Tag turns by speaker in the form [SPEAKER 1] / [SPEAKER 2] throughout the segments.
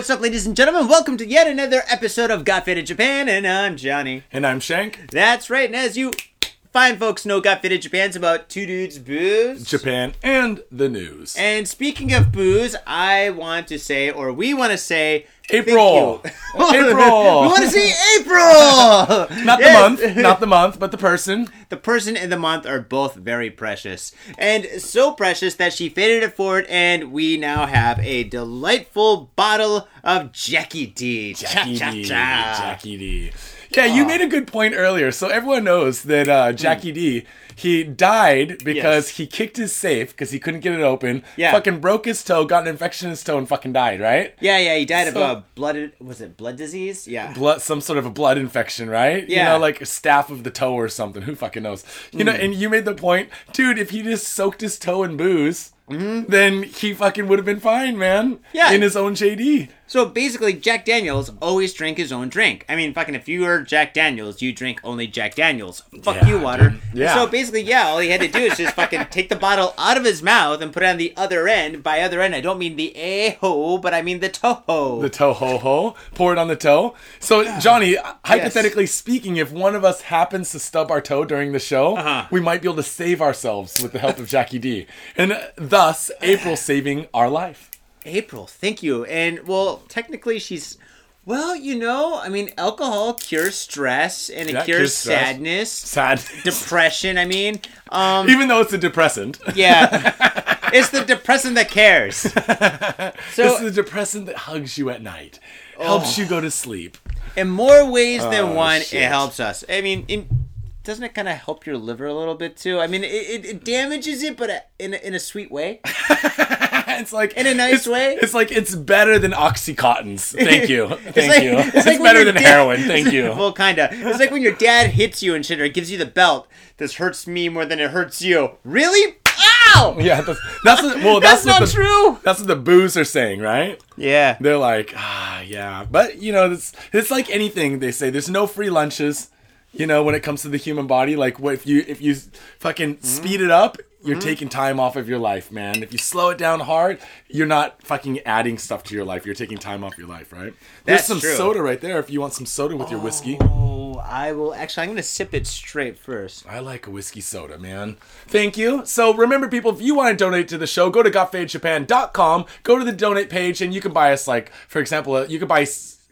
[SPEAKER 1] What's up, ladies and gentlemen? Welcome to yet another episode of Got Faded Japan, and I'm Johnny.
[SPEAKER 2] And I'm Shank.
[SPEAKER 1] That's right, and as you fine folks know, Got Faded Japan's about two dudes booze.
[SPEAKER 2] Japan and the news.
[SPEAKER 1] And speaking of booze, I want to say, or we want to say,
[SPEAKER 2] April. April.
[SPEAKER 1] we want to see April.
[SPEAKER 2] not the
[SPEAKER 1] Yes.
[SPEAKER 2] month, not the month, but the person.
[SPEAKER 1] The person and the month are both very precious. And so precious that she faded it forward, and we now have a delightful bottle of Jackie D.
[SPEAKER 2] Jackie
[SPEAKER 1] Cha, cha,
[SPEAKER 2] D.
[SPEAKER 1] cha.
[SPEAKER 2] Jackie D. Yeah, you made a good point earlier. So everyone knows that uh, Jackie D. He died because
[SPEAKER 1] Yes.
[SPEAKER 2] he kicked his safe because he couldn't get it open.
[SPEAKER 1] Yeah.
[SPEAKER 2] Fucking broke his toe, got an infection in his toe, and fucking died. Right.
[SPEAKER 1] Yeah, yeah, he died
[SPEAKER 2] So-
[SPEAKER 1] of a blood. Was it blood disease? Yeah.
[SPEAKER 2] blood some sort of a blood infection, right?
[SPEAKER 1] Yeah.
[SPEAKER 2] You know, like a staph of the toe or something. Who fucking knows? You know, hmm. and you made the point, dude, if he just soaked his toe in booze, then he fucking would have been fine, man.
[SPEAKER 1] Yeah.
[SPEAKER 2] In his own JD.
[SPEAKER 1] So basically, Jack Daniels always drank his own drink. I mean, fucking, if you were Jack Daniels, you drink only Jack Daniels. Fuck
[SPEAKER 2] Yeah,
[SPEAKER 1] you, water.
[SPEAKER 2] dude. Yeah.
[SPEAKER 1] So basically, yeah, all he had to do is just fucking take the bottle out of his mouth and put it on the other end. By other end, I don't mean the a ho, but I mean the toho.
[SPEAKER 2] The toe ho ho. Pour it on the toe. So, Johnny, hypothetically speaking, if one of us happens to stub our toe during the show,
[SPEAKER 1] Uh-huh.
[SPEAKER 2] we might be able to save ourselves with the help of Jackie D. And uh, thus, April saving our life.
[SPEAKER 1] April, thank you. And well, technically, she's. Well, you know, I mean, alcohol cures stress and it
[SPEAKER 2] Yeah,
[SPEAKER 1] cures,
[SPEAKER 2] cures
[SPEAKER 1] sadness,
[SPEAKER 2] Sad.
[SPEAKER 1] depression. I mean, um,
[SPEAKER 2] Even though it's a depressant.
[SPEAKER 1] yeah, it's the depressant that cares. So,
[SPEAKER 2] is a depressant that hugs you at night, helps you go to sleep.
[SPEAKER 1] in more ways than
[SPEAKER 2] Oh,
[SPEAKER 1] one,
[SPEAKER 2] shit.
[SPEAKER 1] it helps us. I mean, in, doesn't it kind of help your liver a little bit too? I mean, it, it, it damages it, but in a, in a sweet way.
[SPEAKER 2] it's like
[SPEAKER 1] In a nice way?
[SPEAKER 2] It's like it's better than oxycontins. Thank you, thank
[SPEAKER 1] like-
[SPEAKER 2] you.
[SPEAKER 1] it's
[SPEAKER 2] It's,
[SPEAKER 1] like
[SPEAKER 2] better than
[SPEAKER 1] dad-
[SPEAKER 2] heroin. Thank you.
[SPEAKER 1] well, kinda. It's like when your dad hits you and shit, or gives you the belt. This hurts me more than it hurts you. Really? Ow!
[SPEAKER 2] yeah, that's, that's what, well.
[SPEAKER 1] That's,
[SPEAKER 2] That's,
[SPEAKER 1] not
[SPEAKER 2] the,
[SPEAKER 1] true.
[SPEAKER 2] That's what the booze are saying, right?
[SPEAKER 1] Yeah.
[SPEAKER 2] They're like, ah, yeah, but you know, it's it's like anything. They say there's no free lunches. You know, when it comes to the human body, like what if you if you fucking
[SPEAKER 1] Mm-hmm.
[SPEAKER 2] speed it up, you're taking time off of your life, man. If you slow it down hard, you're not fucking adding stuff to your life. You're taking time off your life, right? There's some
[SPEAKER 1] true.
[SPEAKER 2] soda right there if you want some soda with your whiskey.
[SPEAKER 1] Oh, I will. Actually, I'm gonna sip it straight first.
[SPEAKER 2] I like a whiskey soda, man. Thank you. So remember, people, if you want to donate to the show, go to gotfadedjapan.com, go to the donate page, and you can buy us, like, for example, uh, you could buy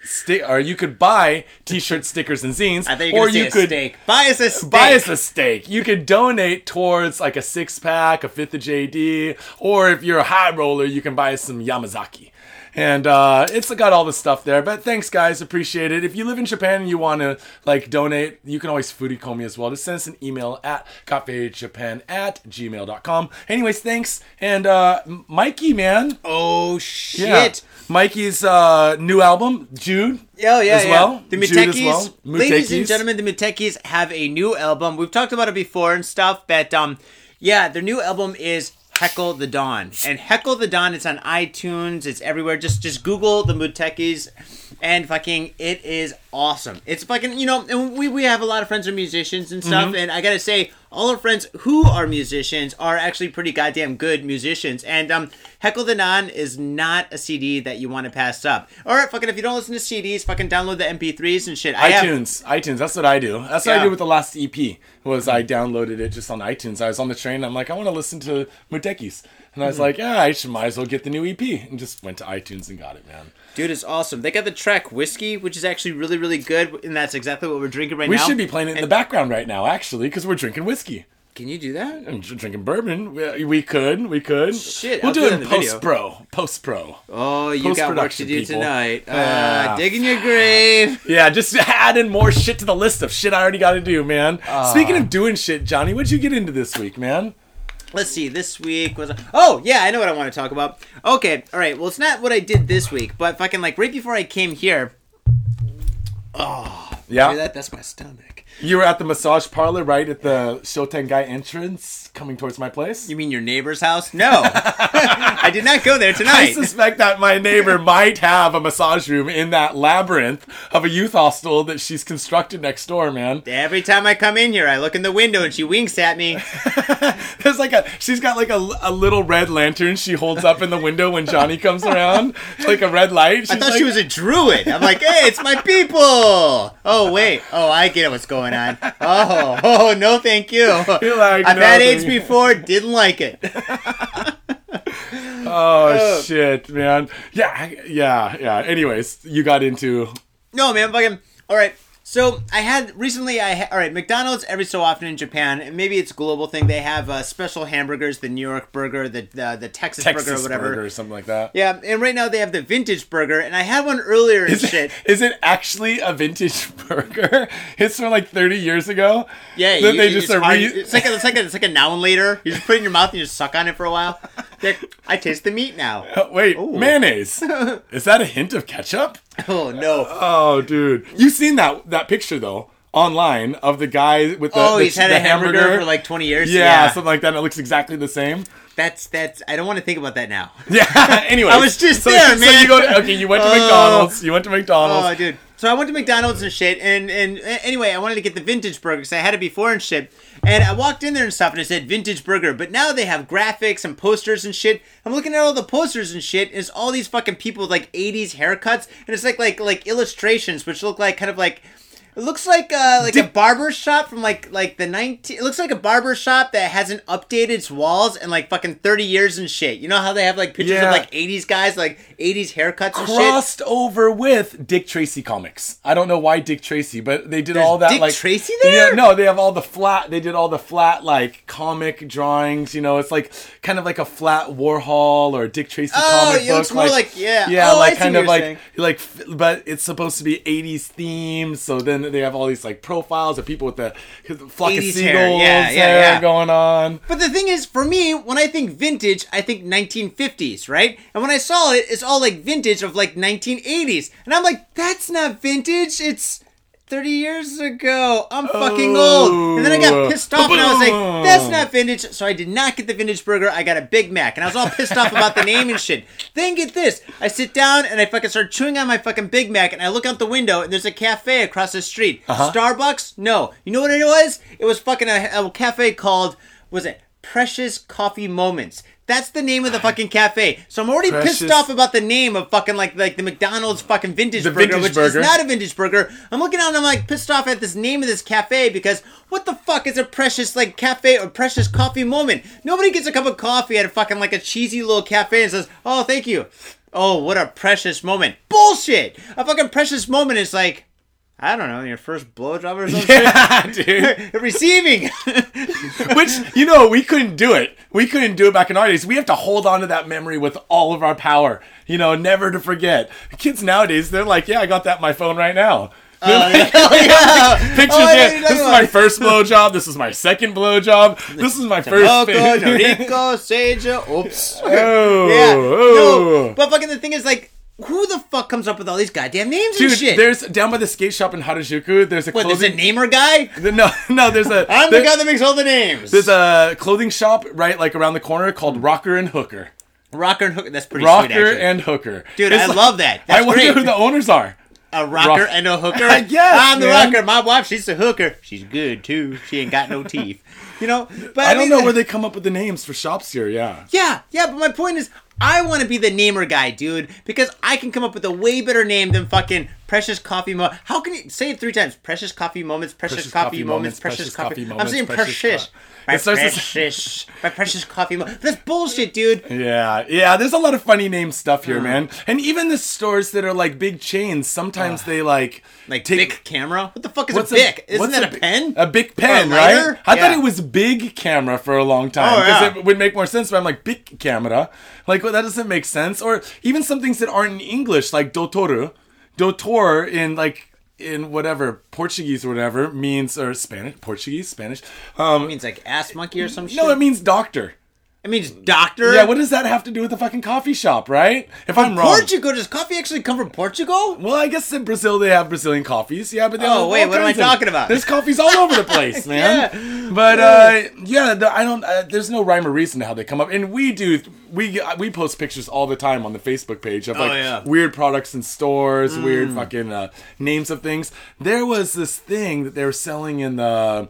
[SPEAKER 2] stick, or you could buy t-shirts, stickers and zines,
[SPEAKER 1] I thought you
[SPEAKER 2] or you could
[SPEAKER 1] steak. Buy us a steak.
[SPEAKER 2] buy us a steak. You could donate towards like a six pack, a fifth of JD, or if you're a high roller, you can buy us some Yamazaki. And uh, it's got all the stuff there. But thanks, guys. Appreciate it. If you live in Japan and you want to like donate, you can always furikomi me as well. Just send us an email at cafejapan at gmail.com. Anyways, thanks. And uh, Mikey, man.
[SPEAKER 1] Oh shit.
[SPEAKER 2] Yeah. Mikey's uh, new album, Jude.
[SPEAKER 1] Oh yeah,
[SPEAKER 2] as
[SPEAKER 1] yeah.
[SPEAKER 2] well.
[SPEAKER 1] The Mutekis,
[SPEAKER 2] well.
[SPEAKER 1] ladies and gentlemen, the Mutekis have a new album. We've talked about it before and stuff, but um, yeah, their new album is Heckle the Dawn, and Heckle the Dawn. It's on iTunes. It's everywhere. Just just Google the Mutekis, and fucking it is awesome. It's fucking you know, and we we have a lot of friends who are musicians and stuff, and I gotta say. All our friends who are musicians are actually pretty goddamn good musicians, and um, Heckle the Dawn is not a CD that you want to pass up. All right, fucking if you don't listen to CDs, fucking download the MP3s and shit. I have,
[SPEAKER 2] iTunes, iTunes. That's what I do. That's what
[SPEAKER 1] Yeah.
[SPEAKER 2] I did with the last EP. Was I downloaded it just on iTunes. I was on the train. I'm like, I want to listen to Mutekis, and I was like, yeah, I should might as well get the new EP, and just went to iTunes and got it, man.
[SPEAKER 1] Dude, it's awesome. They got the track Whiskey, which is actually really, really good, and that's exactly what we're drinking right now.
[SPEAKER 2] We
[SPEAKER 1] now.
[SPEAKER 2] should be playing it in the background right now, actually, because we're drinking whiskey.
[SPEAKER 1] Can you do that?
[SPEAKER 2] Dr- drinking bourbon. We, we could, we could.
[SPEAKER 1] Shit,
[SPEAKER 2] we'll
[SPEAKER 1] I'll
[SPEAKER 2] do it in
[SPEAKER 1] in the video.
[SPEAKER 2] post pro, post pro.
[SPEAKER 1] Oh, you got work to
[SPEAKER 2] Post-production,
[SPEAKER 1] do
[SPEAKER 2] people.
[SPEAKER 1] tonight. Uh,
[SPEAKER 2] Yeah.
[SPEAKER 1] digging your grave.
[SPEAKER 2] Yeah, just adding more shit to the list of shit I already got to do, man.
[SPEAKER 1] Ah.
[SPEAKER 2] Speaking of doing shit, Johnny, what'd you get into this week, man?
[SPEAKER 1] Let's see. This week was. Oh yeah, I know what I want to talk about. Okay, all right. Well, it's not what I did this week, but fucking like right before I came here.
[SPEAKER 2] Oh
[SPEAKER 1] yeah. That? That's my stomach.
[SPEAKER 2] You were at the massage parlor right at the shotengai entrance coming towards my place?
[SPEAKER 1] You mean your neighbor's house? No, I did not go there tonight.
[SPEAKER 2] I suspect that my neighbor might have a massage room in that labyrinth of a youth hostel that she's constructed next door, man.
[SPEAKER 1] Every time I come in here, I look in the window and she winks at me.
[SPEAKER 2] There's like a she's got like a, a little red lantern she holds up in the window when Johnny comes around, like a red light. She's
[SPEAKER 1] I thought
[SPEAKER 2] like,
[SPEAKER 1] she was a druid. I'm like, hey, it's my people. Oh wait. Oh, I get what's going on. Oh, oh, no, thank you.
[SPEAKER 2] You're like,
[SPEAKER 1] I've
[SPEAKER 2] "No,
[SPEAKER 1] had AIDS
[SPEAKER 2] you."
[SPEAKER 1] before. Didn't like it.
[SPEAKER 2] Oh uh, shit, man. Yeah, yeah, yeah. Anyways, you got into
[SPEAKER 1] No, man, fucking. All right. So I had recently. I ha- all right. McDonald's every so often in Japan, and maybe it's a global thing. They have uh, special hamburgers, the New York burger, the the, the Texas,
[SPEAKER 2] Texas
[SPEAKER 1] burger, or whatever.
[SPEAKER 2] burger or something like that.
[SPEAKER 1] Yeah, and right now they have the vintage burger, and I had one earlier and
[SPEAKER 2] Is
[SPEAKER 1] shit.
[SPEAKER 2] it, is it actually a vintage burger? It's from like 30 years ago.
[SPEAKER 1] Yeah, you-
[SPEAKER 2] they
[SPEAKER 1] you-
[SPEAKER 2] just
[SPEAKER 1] it's,
[SPEAKER 2] are re-
[SPEAKER 1] it's like a, it's like a, it's like a now and later. You just put it in your mouth and you just suck on it for a while. I taste the meat now.
[SPEAKER 2] Wait, mayonnaise. is that a hint of ketchup?
[SPEAKER 1] Oh no!
[SPEAKER 2] Oh, dude, you've seen that that picture though online of the guy with the
[SPEAKER 1] oh,
[SPEAKER 2] the,
[SPEAKER 1] he's had a hamburger, for like twenty years.
[SPEAKER 2] yeah, something like that. And it looks exactly the same.
[SPEAKER 1] that's that's. I don't want to think about that now.
[SPEAKER 2] Yeah. anyway,
[SPEAKER 1] I was just
[SPEAKER 2] so,
[SPEAKER 1] there,
[SPEAKER 2] so
[SPEAKER 1] man.
[SPEAKER 2] you go to, okay. You went to
[SPEAKER 1] Oh.
[SPEAKER 2] McDonald's. You went to McDonald's.
[SPEAKER 1] Oh, dude. So I went to McDonald's and shit, and and anyway, I wanted to get the vintage burger because I had it before and shit. And I walked in there and stuff, and it said vintage burger. But now they have graphics and posters and shit. I'm looking at all the posters and shit. And it's all these fucking people with like 80s haircuts, and it's like like like illustrations, which look like kind of like. It looks like uh, like a barber shop from like like the 19 it looks like a barber shop that hasn't updated its walls in like fucking 30 years and shit. You know how they have like pictures
[SPEAKER 2] Yeah.
[SPEAKER 1] of like 80s guys like 80s haircuts and shit?
[SPEAKER 2] Crossed over with Dick Tracy comics. I don't know why Dick Tracy, but they did all that
[SPEAKER 1] Dick
[SPEAKER 2] like
[SPEAKER 1] Tracy there?
[SPEAKER 2] Yeah, no, they have all the flat. They did all the flat like comic drawings. You know, it's like kind of like a flat Warhol or Dick Tracy
[SPEAKER 1] Oh,
[SPEAKER 2] comic
[SPEAKER 1] it
[SPEAKER 2] book.
[SPEAKER 1] looks more like- yeah.
[SPEAKER 2] yeah,
[SPEAKER 1] Oh,
[SPEAKER 2] like kind of like
[SPEAKER 1] saying.
[SPEAKER 2] like, but it's supposed to be '80s themed. So then they have all these like profiles of people with the flock of seagulls
[SPEAKER 1] hair, yeah, yeah, yeah.
[SPEAKER 2] going on.
[SPEAKER 1] But the thing is, for me, when I think vintage, I think 1950s, right? And when I saw it, it's all like vintage of like 1980s. And I'm like, that's not vintage. It's 30 years ago. I'm fucking old. And then I got oh. pissed off and I was like, oh. that's not vintage. So I did not get the vintage burger. I got a Big Mac. And I was all pissed off about the name and shit. Then get this. I sit down and I fucking start chewing on my fucking Big Mac and I look out the window and there's a cafe across the street. Uh-huh. Starbucks? No. You know what it was? It was fucking a, a cafe called, was it Precious Coffee Moments? That's the name of the fucking cafe. So I'm already pissed off about the name of fucking like like the McDonald's fucking vintage
[SPEAKER 2] The
[SPEAKER 1] burger,
[SPEAKER 2] vintage
[SPEAKER 1] which
[SPEAKER 2] burger.
[SPEAKER 1] is not a vintage burger. I'm looking out and I'm like pissed off at this name of this cafe because what the fuck is a precious like cafe or precious coffee moment? Nobody gets a cup of coffee at a fucking like a cheesy little cafe and says, "Oh, thank you." Oh, what a precious moment. Bullshit. A fucking precious moment is like I don't know, your first blowjob or something.
[SPEAKER 2] Yeah, dude.
[SPEAKER 1] Receiving.
[SPEAKER 2] Which you know we couldn't do it. We couldn't do it back in our days. We have to hold on to that memory with all of our power. You know, never to forget. Kids nowadays, they're like, "Yeah, I got that in my phone right now."
[SPEAKER 1] Oh, yeah. Yeah.
[SPEAKER 2] Pictures.
[SPEAKER 1] Oh, yeah, oh,
[SPEAKER 2] This is my first blowjob. This is my second blowjob. This is my first.
[SPEAKER 1] Loco,
[SPEAKER 2] fin-
[SPEAKER 1] Noriko, oops.
[SPEAKER 2] Oh,
[SPEAKER 1] yeah.
[SPEAKER 2] oh.
[SPEAKER 1] No. But fucking the thing is like who the fuck comes up with all these goddamn names
[SPEAKER 2] Dude,
[SPEAKER 1] and shit?
[SPEAKER 2] there's down by the skate shop in Harajuku. There's a
[SPEAKER 1] what, there's a namer guy?
[SPEAKER 2] no, no, there's a.
[SPEAKER 1] I'm the guy that makes all the names.
[SPEAKER 2] There's a clothing shop right like around the corner called Rocker and Hooker.
[SPEAKER 1] rocker and hooker. That's pretty sweet,
[SPEAKER 2] Rocker
[SPEAKER 1] actually.
[SPEAKER 2] and Hooker.
[SPEAKER 1] Dude,
[SPEAKER 2] It's
[SPEAKER 1] I
[SPEAKER 2] like-
[SPEAKER 1] love that.
[SPEAKER 2] I wonder
[SPEAKER 1] great.
[SPEAKER 2] who the owners are.
[SPEAKER 1] a rocker
[SPEAKER 2] Rock-
[SPEAKER 1] and a hooker.
[SPEAKER 2] Yes,
[SPEAKER 1] I'm the
[SPEAKER 2] man.
[SPEAKER 1] rocker. My wife, she's a hooker. She's good too. She ain't got no teeth. You know, but
[SPEAKER 2] I don't
[SPEAKER 1] mean,
[SPEAKER 2] know where they come up with the names for shops here. Yeah.
[SPEAKER 1] Yeah, yeah, but my point is, I want to be the namer guy, dude, because I can come up with a way better name than fucking Precious Coffee Mo. How can you say it three times? Precious Coffee Moments, Precious, Coffee, Moments, Precious, Coffee.
[SPEAKER 2] Moments.
[SPEAKER 1] I'm saying
[SPEAKER 2] Precious
[SPEAKER 1] precious.
[SPEAKER 2] Co-
[SPEAKER 1] My
[SPEAKER 2] It starts with-
[SPEAKER 1] precious, my precious coffee. Mo- That's bullshit, dude.
[SPEAKER 2] Yeah, yeah. There's a lot of funny name stuff here, uh-huh. man. And even the stores that are like big chains, sometimes they like
[SPEAKER 1] Like
[SPEAKER 2] take.
[SPEAKER 1] Bic camera. What the fuck is a Bic? Isn't that a, pen?
[SPEAKER 2] A big pen,
[SPEAKER 1] lighter?
[SPEAKER 2] right? I thought it was big camera for a long time
[SPEAKER 1] Oh,
[SPEAKER 2] because
[SPEAKER 1] yeah.
[SPEAKER 2] it would make more sense. But I'm like big camera, like well, that doesn't make sense. Or even some things that aren't in English, like dotoru, Doutor in like in whatever Portuguese or whatever means or Spanish, Portuguese, Spanish. Um, it
[SPEAKER 1] means like ass monkey or some shit.
[SPEAKER 2] no, it means doctor.
[SPEAKER 1] It means doctor.
[SPEAKER 2] Yeah, what does that have to do with the fucking coffee shop, right? If I'm wrong.
[SPEAKER 1] Portugal. Does coffee actually come from Portugal?
[SPEAKER 2] Well, I guess in Brazil they have Brazilian coffees. Yeah, but they
[SPEAKER 1] Oh, wait, what am I
[SPEAKER 2] of-
[SPEAKER 1] talking about?
[SPEAKER 2] There's coffees all over the place, man.
[SPEAKER 1] Yeah.
[SPEAKER 2] But uh, yeah, the, I don't. Uh, there's no rhyme or reason to how they come up, and we do. We we post pictures all the time on the Facebook page of like
[SPEAKER 1] Oh, yeah. Mm.
[SPEAKER 2] weird products in stores, weird fucking uh, names of things. There was this thing that they were selling in the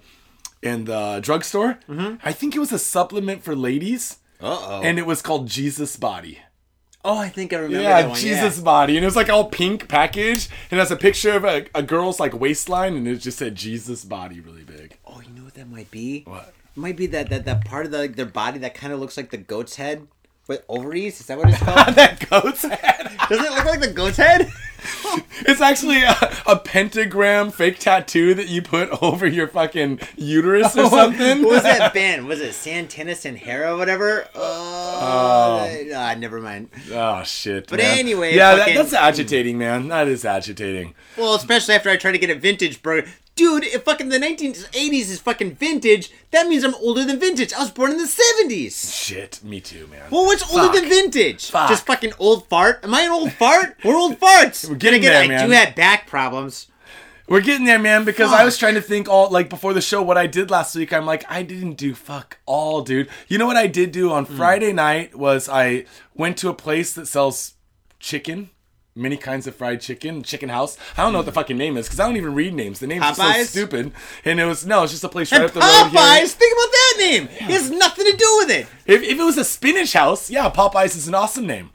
[SPEAKER 2] in the drugstore.
[SPEAKER 1] Mm-hmm.
[SPEAKER 2] I think it was a supplement for ladies,
[SPEAKER 1] Uh oh.
[SPEAKER 2] and it was called Jesus Body.
[SPEAKER 1] oh, I think I remember
[SPEAKER 2] Yeah,
[SPEAKER 1] that one.
[SPEAKER 2] Jesus body, and it was like all pink package, and it has a picture of a, a girl's like waistline, and it just said Jesus body really big.
[SPEAKER 1] Oh, you know what that might be?
[SPEAKER 2] What?
[SPEAKER 1] It might be that that, that part of the, like, their body that kind of looks like the goat's head with ovaries. Is that what it's called?
[SPEAKER 2] that goat's head.
[SPEAKER 1] Doesn't it look like the goat's head?
[SPEAKER 2] It's actually a, a pentagram fake tattoo that you put over your fucking uterus or something.
[SPEAKER 1] what was that band? Was it Santana Sahara or whatever? Uh, ah, never mind.
[SPEAKER 2] Oh shit!
[SPEAKER 1] But
[SPEAKER 2] man.
[SPEAKER 1] anyway,
[SPEAKER 2] yeah, that, that's agitating, man. That is agitating.
[SPEAKER 1] Well, especially after I try to get a vintage burger. Dude, if fucking the 1980s is fucking vintage, that means I'm older than vintage. I was born in the 70s.
[SPEAKER 2] Shit, me too, man.
[SPEAKER 1] Well, what's older than vintage?
[SPEAKER 2] Fuck.
[SPEAKER 1] Just fucking old fart? Am I an old fart? We're old farts.
[SPEAKER 2] We're getting
[SPEAKER 1] Then
[SPEAKER 2] there,
[SPEAKER 1] again, I
[SPEAKER 2] man.
[SPEAKER 1] do have back problems.
[SPEAKER 2] We're getting there, man, because I was trying to think all like before the show what I did last week. I'm like, I didn't do fuck all, dude. You know what I did do on
[SPEAKER 1] Hmm.
[SPEAKER 2] Friday night was I went to a place that sells chicken. Many kinds of fried chicken, chicken house. I don't know what the fucking name is because I don't even read names. The names are so stupid. And it was no, it's just a place right
[SPEAKER 1] And
[SPEAKER 2] up the road here.
[SPEAKER 1] Popeyes, think about that name. It has nothing to do with it.
[SPEAKER 2] If, if it was a spinach house, yeah, Popeyes is an awesome name.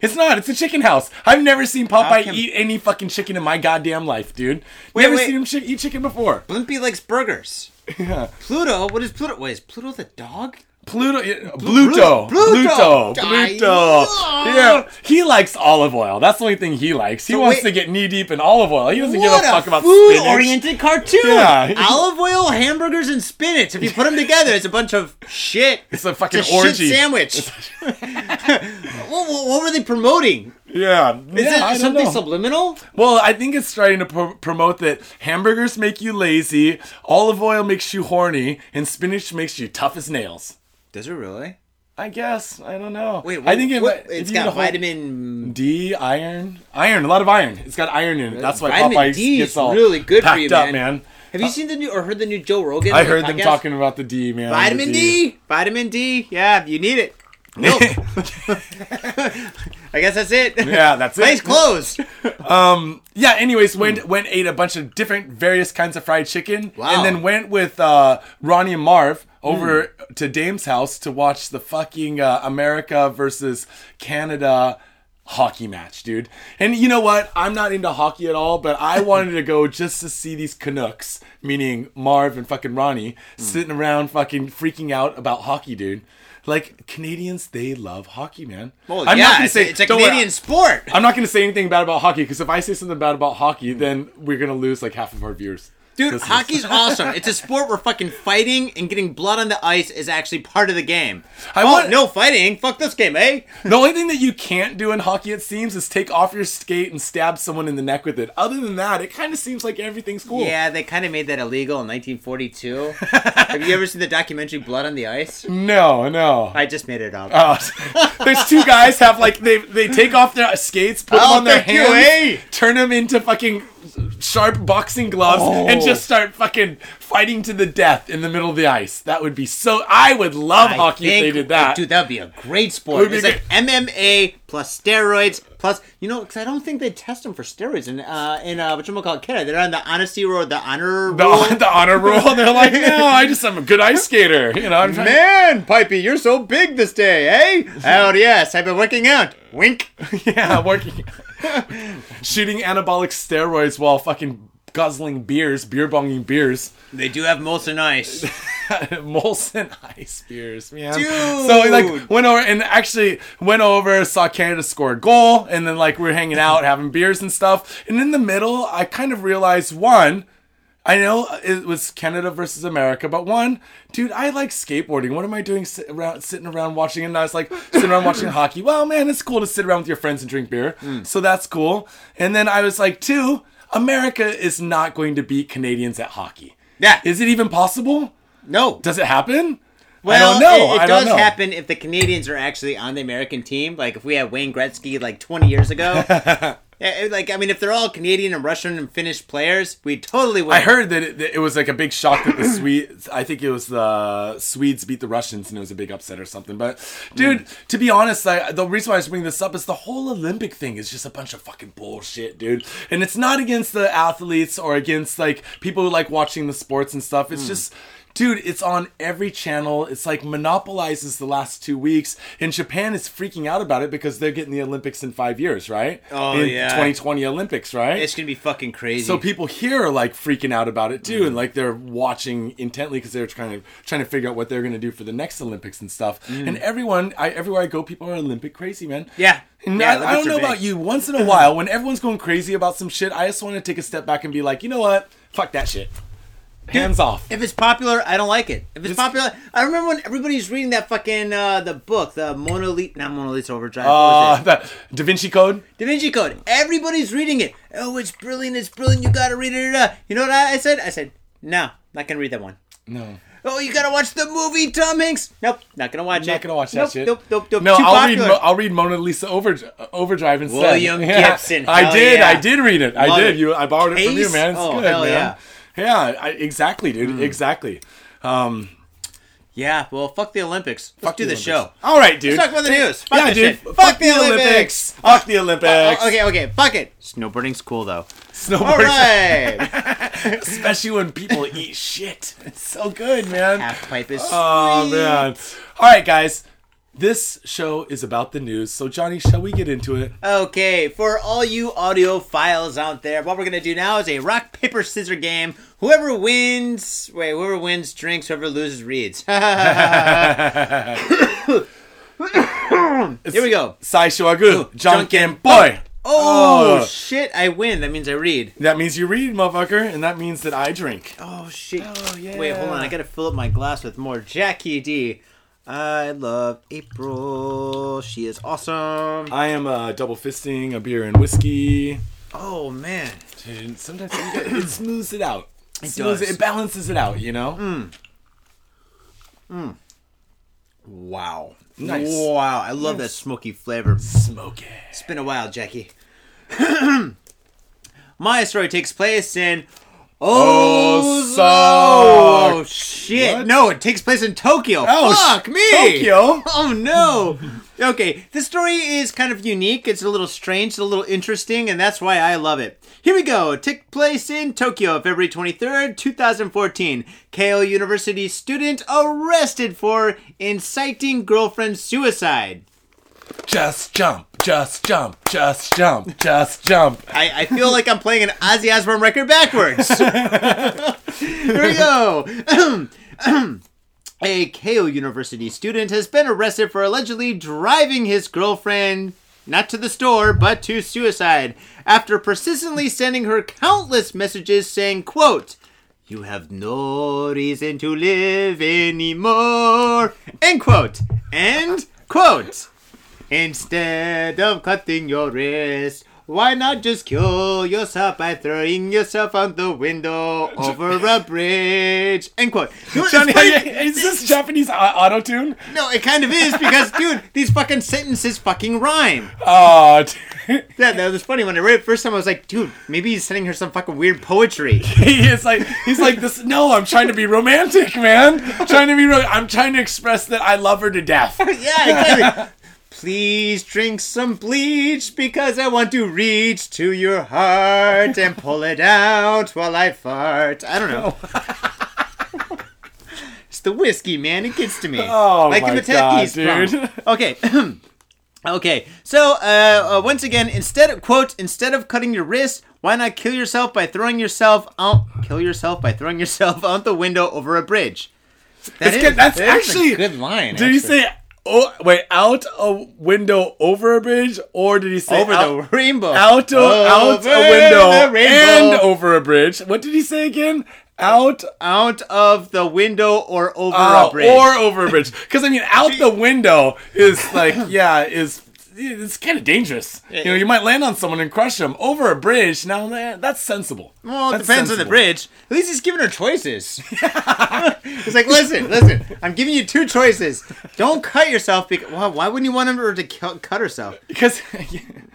[SPEAKER 2] It's not. It's a chicken house. I've never seen Popeye
[SPEAKER 1] can-
[SPEAKER 2] eat any fucking chicken in my goddamn life, dude.
[SPEAKER 1] Wait,
[SPEAKER 2] never
[SPEAKER 1] wait.
[SPEAKER 2] seen him chi- eat chicken before.
[SPEAKER 1] Blimpy likes burgers.
[SPEAKER 2] Yeah.
[SPEAKER 1] Pluto, what is Pluto? Wait, is Pluto the dog?
[SPEAKER 2] Pluto, Pluto,
[SPEAKER 1] Pluto.
[SPEAKER 2] Pluto, Pluto. Yeah, he likes olive oil. That's the only thing he likes. He
[SPEAKER 1] So
[SPEAKER 2] wants
[SPEAKER 1] wait-
[SPEAKER 2] to get knee deep in olive oil. He doesn't give a
[SPEAKER 1] What
[SPEAKER 2] fuck about
[SPEAKER 1] food
[SPEAKER 2] spinach.
[SPEAKER 1] oriented cartoon.
[SPEAKER 2] Yeah.
[SPEAKER 1] Olive oil, hamburgers, and spinach. If you put them together, it's a bunch of shit.
[SPEAKER 2] It's a fucking
[SPEAKER 1] It's a
[SPEAKER 2] orgy.
[SPEAKER 1] sandwich. what, what, were they promoting?
[SPEAKER 2] Yeah,
[SPEAKER 1] Is
[SPEAKER 2] yeah,
[SPEAKER 1] it something subliminal?
[SPEAKER 2] Well, I think it's trying to pro- promote that hamburgers make you lazy, olive oil makes you horny, and spinach makes you tough as nails.
[SPEAKER 1] Does it really?
[SPEAKER 2] I guess I don't know.
[SPEAKER 1] Wait,
[SPEAKER 2] I think it,
[SPEAKER 1] what, it's
[SPEAKER 2] you eat a
[SPEAKER 1] got vitamin.
[SPEAKER 2] D, iron, iron, a lot of iron. It's got iron in it. That's why
[SPEAKER 1] Vitamin
[SPEAKER 2] Popeyes
[SPEAKER 1] D
[SPEAKER 2] gets all
[SPEAKER 1] really good for you,
[SPEAKER 2] up,
[SPEAKER 1] man.
[SPEAKER 2] man.
[SPEAKER 1] Have you uh, seen the new or heard the new Joe Rogan?
[SPEAKER 2] I heard them talking about the D, man.
[SPEAKER 1] Vitamin
[SPEAKER 2] the
[SPEAKER 1] D. Vitamin D. Yeah, you need it. Milk. I guess that's it.
[SPEAKER 2] Yeah, that's
[SPEAKER 1] Place
[SPEAKER 2] it.
[SPEAKER 1] closed.
[SPEAKER 2] Yeah. Anyways, went went ate a bunch of different various kinds of fried chicken,
[SPEAKER 1] Wow.
[SPEAKER 2] and then went with uh, Ronnie and Marv over to Dame's house to watch the fucking uh, America versus Canada hockey match, dude. And you know what? I'm not into hockey at all, but I wanted to go just to see these Canucks, meaning Marv and fucking Ronnie, sitting around fucking freaking out about hockey, dude. Like Canadians, they love hockey, man.
[SPEAKER 1] Well,
[SPEAKER 2] I'm
[SPEAKER 1] yeah,
[SPEAKER 2] not gonna say
[SPEAKER 1] it's a
[SPEAKER 2] don't worry,
[SPEAKER 1] Canadian sport.
[SPEAKER 2] I'm not to say anything bad about hockey because if I say something bad about hockey, then we're to lose like half of our viewers.
[SPEAKER 1] Dude, hockey's awesome. It's a sport where fucking fighting and getting blood on the ice is actually part of the game.
[SPEAKER 2] I
[SPEAKER 1] oh,
[SPEAKER 2] want-
[SPEAKER 1] no fighting. Fuck this game, eh?
[SPEAKER 2] The only thing that you can't do in hockey, it seems, is take off your skate and stab someone in the neck with it. Other than that, it kind of seems like everything's cool.
[SPEAKER 1] Yeah, they kind of made that illegal in 1942. Have you ever seen the documentary Blood on the Ice?
[SPEAKER 2] No, no.
[SPEAKER 1] I just made it up.
[SPEAKER 2] Oh, there's two guys have like they they take off their skates, put them
[SPEAKER 1] Oh,
[SPEAKER 2] on their
[SPEAKER 1] thank you,
[SPEAKER 2] hands,
[SPEAKER 1] eh?
[SPEAKER 2] turn them into fucking sharp boxing gloves, and
[SPEAKER 1] Oh.
[SPEAKER 2] just start fucking fighting to the death in the middle of the ice. That would be so. I would love
[SPEAKER 1] I
[SPEAKER 2] hockey if they did that.
[SPEAKER 1] Dude, that would be a great
[SPEAKER 2] Would
[SPEAKER 1] sport.
[SPEAKER 2] be
[SPEAKER 1] It's like MMA plus steroids plus, you know, because I don't think they test them for steroids in uh in uh what you call Canada. They're on the honesty rule, the honor
[SPEAKER 2] the,
[SPEAKER 1] roll.
[SPEAKER 2] the honor rule. They're like, no, I just am a good ice skater. You know, I'm.
[SPEAKER 1] Man, Pipey, you're so big this day, eh? oh yes, I've been working out. Wink.
[SPEAKER 2] yeah, working, shooting anabolic steroids while fucking guzzling beers, beer bonging beers.
[SPEAKER 1] They do have Molson Ice.
[SPEAKER 2] Molson ice beers, man.
[SPEAKER 1] Dude.
[SPEAKER 2] So like went over and actually went over, saw Canada score a goal, and then like we are hanging out, having beers and stuff. And in the middle, I kind of realized one. I know it was Canada versus America, but one, dude, I like skateboarding. What am I doing sit around, sitting around watching? And I was like sitting around watching hockey. Well, man, it's cool to sit around with your friends and drink beer. Mm. So that's cool. And then I was like, two, America is not going to beat Canadians at hockey.
[SPEAKER 1] Yeah.
[SPEAKER 2] Is it even possible?
[SPEAKER 1] No.
[SPEAKER 2] Does it happen?
[SPEAKER 1] Well,
[SPEAKER 2] I don't know.
[SPEAKER 1] It, it does
[SPEAKER 2] know.
[SPEAKER 1] happen if the Canadians are actually on the American team. Like if we had Wayne Gretzky like 20 years ago. Yeah, like I mean, if they're all Canadian and Russian and Finnish players, we totally would.
[SPEAKER 2] I heard that it, that it was like a big shock that the Swedes. I think it was the Swedes beat the Russians, and it was a big upset or something. But dude, hmm. to be honest, I, the reason why I was bringing this up is the whole Olympic thing is just a bunch of fucking bullshit, dude. And it's not against the athletes or against like people who like watching the sports and stuff. It's hmm. just. Dude, it's on every channel. It's like monopolizes the last two weeks. And Japan is freaking out about it because they're getting the Olympics in five years, right?
[SPEAKER 1] Oh,
[SPEAKER 2] in
[SPEAKER 1] yeah.
[SPEAKER 2] 2020 Olympics, right?
[SPEAKER 1] It's gonna be fucking crazy.
[SPEAKER 2] So people here are like freaking out about it too,
[SPEAKER 1] Mm.
[SPEAKER 2] and like they're watching intently because they're trying to trying to figure out what they're gonna do for the next Olympics and stuff. And everyone, I everywhere I go, people are Olympic crazy, man.
[SPEAKER 1] Mm. yeah, yeah.
[SPEAKER 2] I, I don't know
[SPEAKER 1] big.
[SPEAKER 2] about you. Once in a while, when everyone's going crazy about some shit, I just want to take a step back and be like, you know what? Fuck that shit. Hands off.
[SPEAKER 1] If it's popular, I don't like it. If it's, popular, I remember when everybody's reading that fucking uh, the book, the Mona Lisa, not Mona Lisa Overdrive. what was
[SPEAKER 2] Uh, the Da Vinci Code.
[SPEAKER 1] Da Vinci Code. Everybody's reading it. Oh, it's brilliant! It's brilliant! You gotta read it. uh. You know what I, I said? I said, no, not gonna read that one.
[SPEAKER 2] No.
[SPEAKER 1] Oh, you gotta watch the movie, Tom Hanks. Nope, not gonna watch it.
[SPEAKER 2] Not gonna watch that
[SPEAKER 1] nope,
[SPEAKER 2] shit.
[SPEAKER 1] Nope, nope, nope.
[SPEAKER 2] No,
[SPEAKER 1] Too
[SPEAKER 2] I'll read.
[SPEAKER 1] popular.
[SPEAKER 2] Mo- I'll read Mona Lisa Over, Overdrive instead.
[SPEAKER 1] William Gibson,
[SPEAKER 2] I
[SPEAKER 1] hell
[SPEAKER 2] did.
[SPEAKER 1] yeah.
[SPEAKER 2] I did read it. I
[SPEAKER 1] Love
[SPEAKER 2] did.
[SPEAKER 1] it.
[SPEAKER 2] You. I borrowed it from you,
[SPEAKER 1] Ace?
[SPEAKER 2] man. It's
[SPEAKER 1] Oh,
[SPEAKER 2] good,
[SPEAKER 1] hell
[SPEAKER 2] man.
[SPEAKER 1] yeah.
[SPEAKER 2] Yeah. I, exactly, dude.
[SPEAKER 1] Mm.
[SPEAKER 2] Exactly. Um,
[SPEAKER 1] yeah, well, fuck the Olympics. Let's
[SPEAKER 2] fuck
[SPEAKER 1] do the,
[SPEAKER 2] Olympics.
[SPEAKER 1] show.
[SPEAKER 2] All right, dude.
[SPEAKER 1] Let's talk about the news. Fuck
[SPEAKER 2] yeah, dude.
[SPEAKER 1] shit. Fuck, the Olympics.
[SPEAKER 2] Fuck the Olympics.
[SPEAKER 1] Oh, okay, okay, fuck it. Snowboarding's cool though.
[SPEAKER 2] Snowboarding.
[SPEAKER 1] All right.
[SPEAKER 2] Especially when people eat shit. It's so good, man.
[SPEAKER 1] Half pipe is.
[SPEAKER 2] Oh
[SPEAKER 1] sweet.
[SPEAKER 2] man. All right, guys. This show is about the news. So Johnny, shall we get into it?
[SPEAKER 1] Okay, for all you audiophiles out there, what we're gonna do now is a rock paper scissors game. Whoever wins, wait, whoever wins drinks, whoever loses reads. Here we go.
[SPEAKER 2] Sai Shoagu,
[SPEAKER 1] Janken
[SPEAKER 2] pon.
[SPEAKER 1] Oh,
[SPEAKER 2] Oh.
[SPEAKER 1] shit! I win. That means I read.
[SPEAKER 2] That means you read, motherfucker, and that means that I drink.
[SPEAKER 1] Oh shit!
[SPEAKER 2] Oh, yeah.
[SPEAKER 1] Wait, hold on. I gotta fill up my glass with more Jackie D. I love April. She is awesome.
[SPEAKER 2] I am uh, double fisting a beer and whiskey.
[SPEAKER 1] Oh man.
[SPEAKER 2] Dude, sometimes you get, it smooths it out. It,
[SPEAKER 1] does.
[SPEAKER 2] it balances it out, you know?
[SPEAKER 1] mm Wow.
[SPEAKER 2] Nice.
[SPEAKER 1] Wow. I love that smoky flavor.
[SPEAKER 2] Smoky.
[SPEAKER 1] It's been a while, Jackie. My story takes place in
[SPEAKER 2] Osaka.
[SPEAKER 1] Oh shit!
[SPEAKER 2] What?
[SPEAKER 1] No, it takes place in Tokyo.
[SPEAKER 2] Oh,
[SPEAKER 1] Fuck me!
[SPEAKER 2] Tokyo?
[SPEAKER 1] Oh no! okay, this story is kind of unique. It's a little strange, it's a little interesting, and that's why I love it. Here we go. It took place in Tokyo, February twenty third, two thousand fourteen. Keio University student arrested for inciting girlfriend suicide.
[SPEAKER 2] Just jump, just jump, just jump, just jump.
[SPEAKER 1] I, I feel like I'm playing an Ozzy Osbourne record backwards. Here we go. A Keio University student has been arrested for allegedly driving his girlfriend not to the store but to suicide after persistently sending her countless messages saying, quote, you have no reason to live anymore. End quote. End quote. Instead of cutting your wrist, why not just kill yourself by throwing yourself out the window over a bridge? End quote. You know, it's
[SPEAKER 2] Johnny, is this Japanese auto tune?
[SPEAKER 1] No, it kind of is because, dude, these fucking sentences fucking rhyme.
[SPEAKER 2] Oh, dude.
[SPEAKER 1] Yeah, that was funny when I read it first time. I was like, dude, maybe he's sending her some fucking weird poetry.
[SPEAKER 2] he is like he's like this. No, I'm trying to be romantic, man. I'm trying to be. Ro- I'm trying to express that I love her to death.
[SPEAKER 1] yeah, exactly. Please drink some bleach because I want to reach to your heart and pull it out while I fart. I don't know. it's the whiskey, man. It gets to me.
[SPEAKER 2] Oh
[SPEAKER 1] like
[SPEAKER 2] my
[SPEAKER 1] the
[SPEAKER 2] God, dude.
[SPEAKER 1] Okay. okay. So, uh, uh, once again, instead of quote, instead of cutting your wrist, why not kill yourself by throwing yourself out? Kill yourself by throwing yourself out the window over a bridge. That
[SPEAKER 2] good- that's
[SPEAKER 1] that is a
[SPEAKER 2] actually-
[SPEAKER 1] good line.
[SPEAKER 2] Did he
[SPEAKER 1] actually.
[SPEAKER 2] say? Oh wait, out a window over a bridge, or did he say
[SPEAKER 1] over
[SPEAKER 2] out,
[SPEAKER 1] the rainbow?
[SPEAKER 2] out a, out a window and over a bridge? What did he say again? Out
[SPEAKER 1] out of the window or over
[SPEAKER 2] uh,
[SPEAKER 1] a bridge.
[SPEAKER 2] or over a bridge? Because I mean, out the window is like yeah is it's kind of dangerous. You know, you might land on someone and crush them over a bridge. Now, man, that's sensible.
[SPEAKER 1] Well, it
[SPEAKER 2] That's
[SPEAKER 1] depends on the bridge. At least he's giving her choices. he's like, listen, listen, I'm giving you two choices. Don't cut yourself because well, why wouldn't you want her to cu- cut herself?
[SPEAKER 2] Because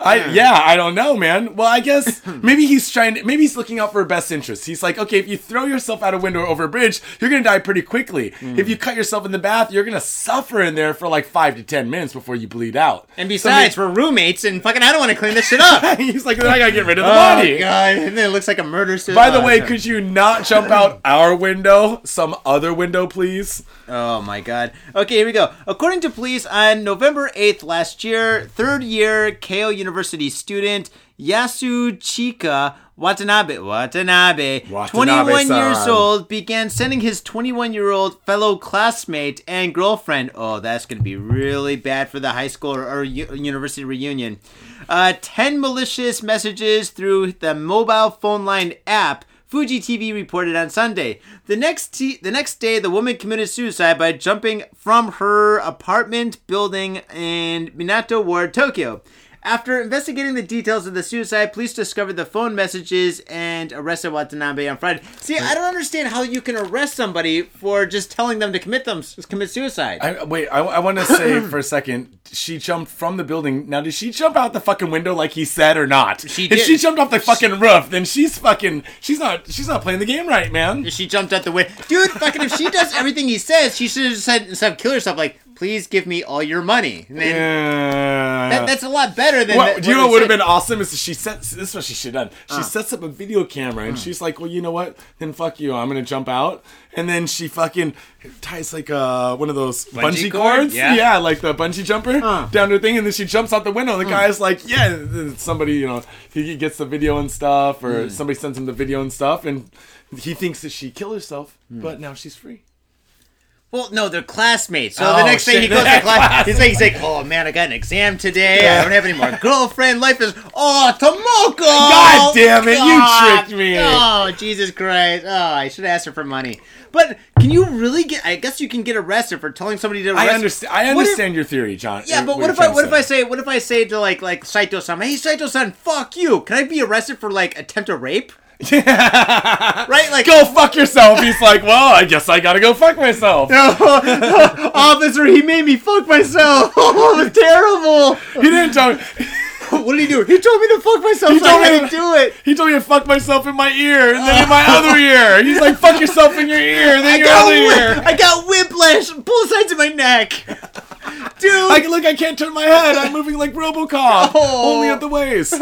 [SPEAKER 2] I yeah, I don't know, man. Well, I guess maybe he's trying to maybe he's looking out for best interest. He's like, okay, if you throw yourself out a window over a bridge, you're gonna die pretty quickly.
[SPEAKER 1] Hmm.
[SPEAKER 2] If you cut yourself in the bath, you're gonna suffer in there for like five to ten minutes before you bleed out.
[SPEAKER 1] And besides, we're roommates, and fucking, I don't want to clean this shit up.
[SPEAKER 2] He's like, then I gotta get rid of the
[SPEAKER 1] oh
[SPEAKER 2] body.
[SPEAKER 1] god! And then it looks like a murder suicide.
[SPEAKER 2] By the way, could you not jump out our window, some other window, please?
[SPEAKER 1] Oh my god. Okay, here we go. According to police, on November 8th last year, third year Keio University student Yasuchika Watanabe, Watanabe,
[SPEAKER 2] Watanabe-san.
[SPEAKER 1] 21 years old, began sending his 21 year old fellow classmate and girlfriend. Oh, that's going to be really bad for the high school or, or university reunion. Uh, 10 malicious messages through the mobile phone line app Fuji TV reported on Sunday. The next t- the next day, the woman committed suicide by jumping from her apartment building in Minato Ward, Tokyo. After investigating the details of the suicide, police discovered the phone messages and arrested Watanabe on Friday. See, I don't understand how you can arrest somebody for just telling them to commit them commit suicide.
[SPEAKER 2] I, wait, I, I want to say for a second, she jumped from the building. Now, did she jump out the fucking window like he said or not?
[SPEAKER 1] She did.
[SPEAKER 2] if she jumped off the fucking roof, then she's fucking. She's not. She's not playing the game right, man.
[SPEAKER 1] she jumped out the window, dude. Fucking, if she does everything he says, she should have said instead of kill herself, like, "Please give me all your money." And then,
[SPEAKER 2] Yeah.
[SPEAKER 1] that, that's a lot better than.
[SPEAKER 2] What,
[SPEAKER 1] that-
[SPEAKER 2] do you know
[SPEAKER 1] what
[SPEAKER 2] what would have been awesome? Is she sets this is what she should have done. She sets up a video camera and she's like, "Well, you know what? Then fuck you. I'm gonna jump out." And then she fucking ties like uh one of those bungee,
[SPEAKER 1] Bungee cord?
[SPEAKER 2] cords,
[SPEAKER 1] Yeah. yeah.
[SPEAKER 2] like the bungee jumper
[SPEAKER 1] Uh.
[SPEAKER 2] down to her thing, and then she jumps out the window. And the guy's like, "Yeah." Somebody, you know, he gets the video and stuff, or somebody sends him the video and stuff, and he thinks that she killed herself, but now she's free.
[SPEAKER 1] Well, no, they're classmates. So
[SPEAKER 2] Oh,
[SPEAKER 1] the next day he goes to class. He's like, he's like, oh man, I got an exam today. I don't have any more girlfriend. Life is oh Tomoko.
[SPEAKER 2] God damn it, you tricked me.
[SPEAKER 1] Oh Jesus Christ! Oh, I should ask her for money. But can you really get? I guess you can get arrested for telling somebody to. Arrest
[SPEAKER 2] I understand. I
[SPEAKER 1] What if-
[SPEAKER 2] understand your theory, John.
[SPEAKER 1] yeah, uh, but what
[SPEAKER 2] you're
[SPEAKER 1] if I what if I
[SPEAKER 2] say.
[SPEAKER 1] say what if I say to like like Saito-san, hey Saito-san, fuck you. Can I be arrested for like attempt to rape? Right? Like
[SPEAKER 2] go fuck yourself. He's like, well, I guess I gotta go fuck myself.
[SPEAKER 1] officer, he made me fuck myself. Oh, it was terrible.
[SPEAKER 2] He didn't tell me.
[SPEAKER 1] What did he do? He told me to fuck myself.
[SPEAKER 2] He
[SPEAKER 1] so
[SPEAKER 2] told
[SPEAKER 1] I
[SPEAKER 2] me to-
[SPEAKER 1] do it.
[SPEAKER 2] He told me to fuck myself in my ear and then in my other ear. He's like, fuck yourself in your ear and then
[SPEAKER 1] I
[SPEAKER 2] your other ear.
[SPEAKER 1] I got whiplash, both sides of my neck. Dude,
[SPEAKER 2] I look. I can't turn my head. I'm moving like RoboCop.
[SPEAKER 1] Oh.
[SPEAKER 2] Only at the waist.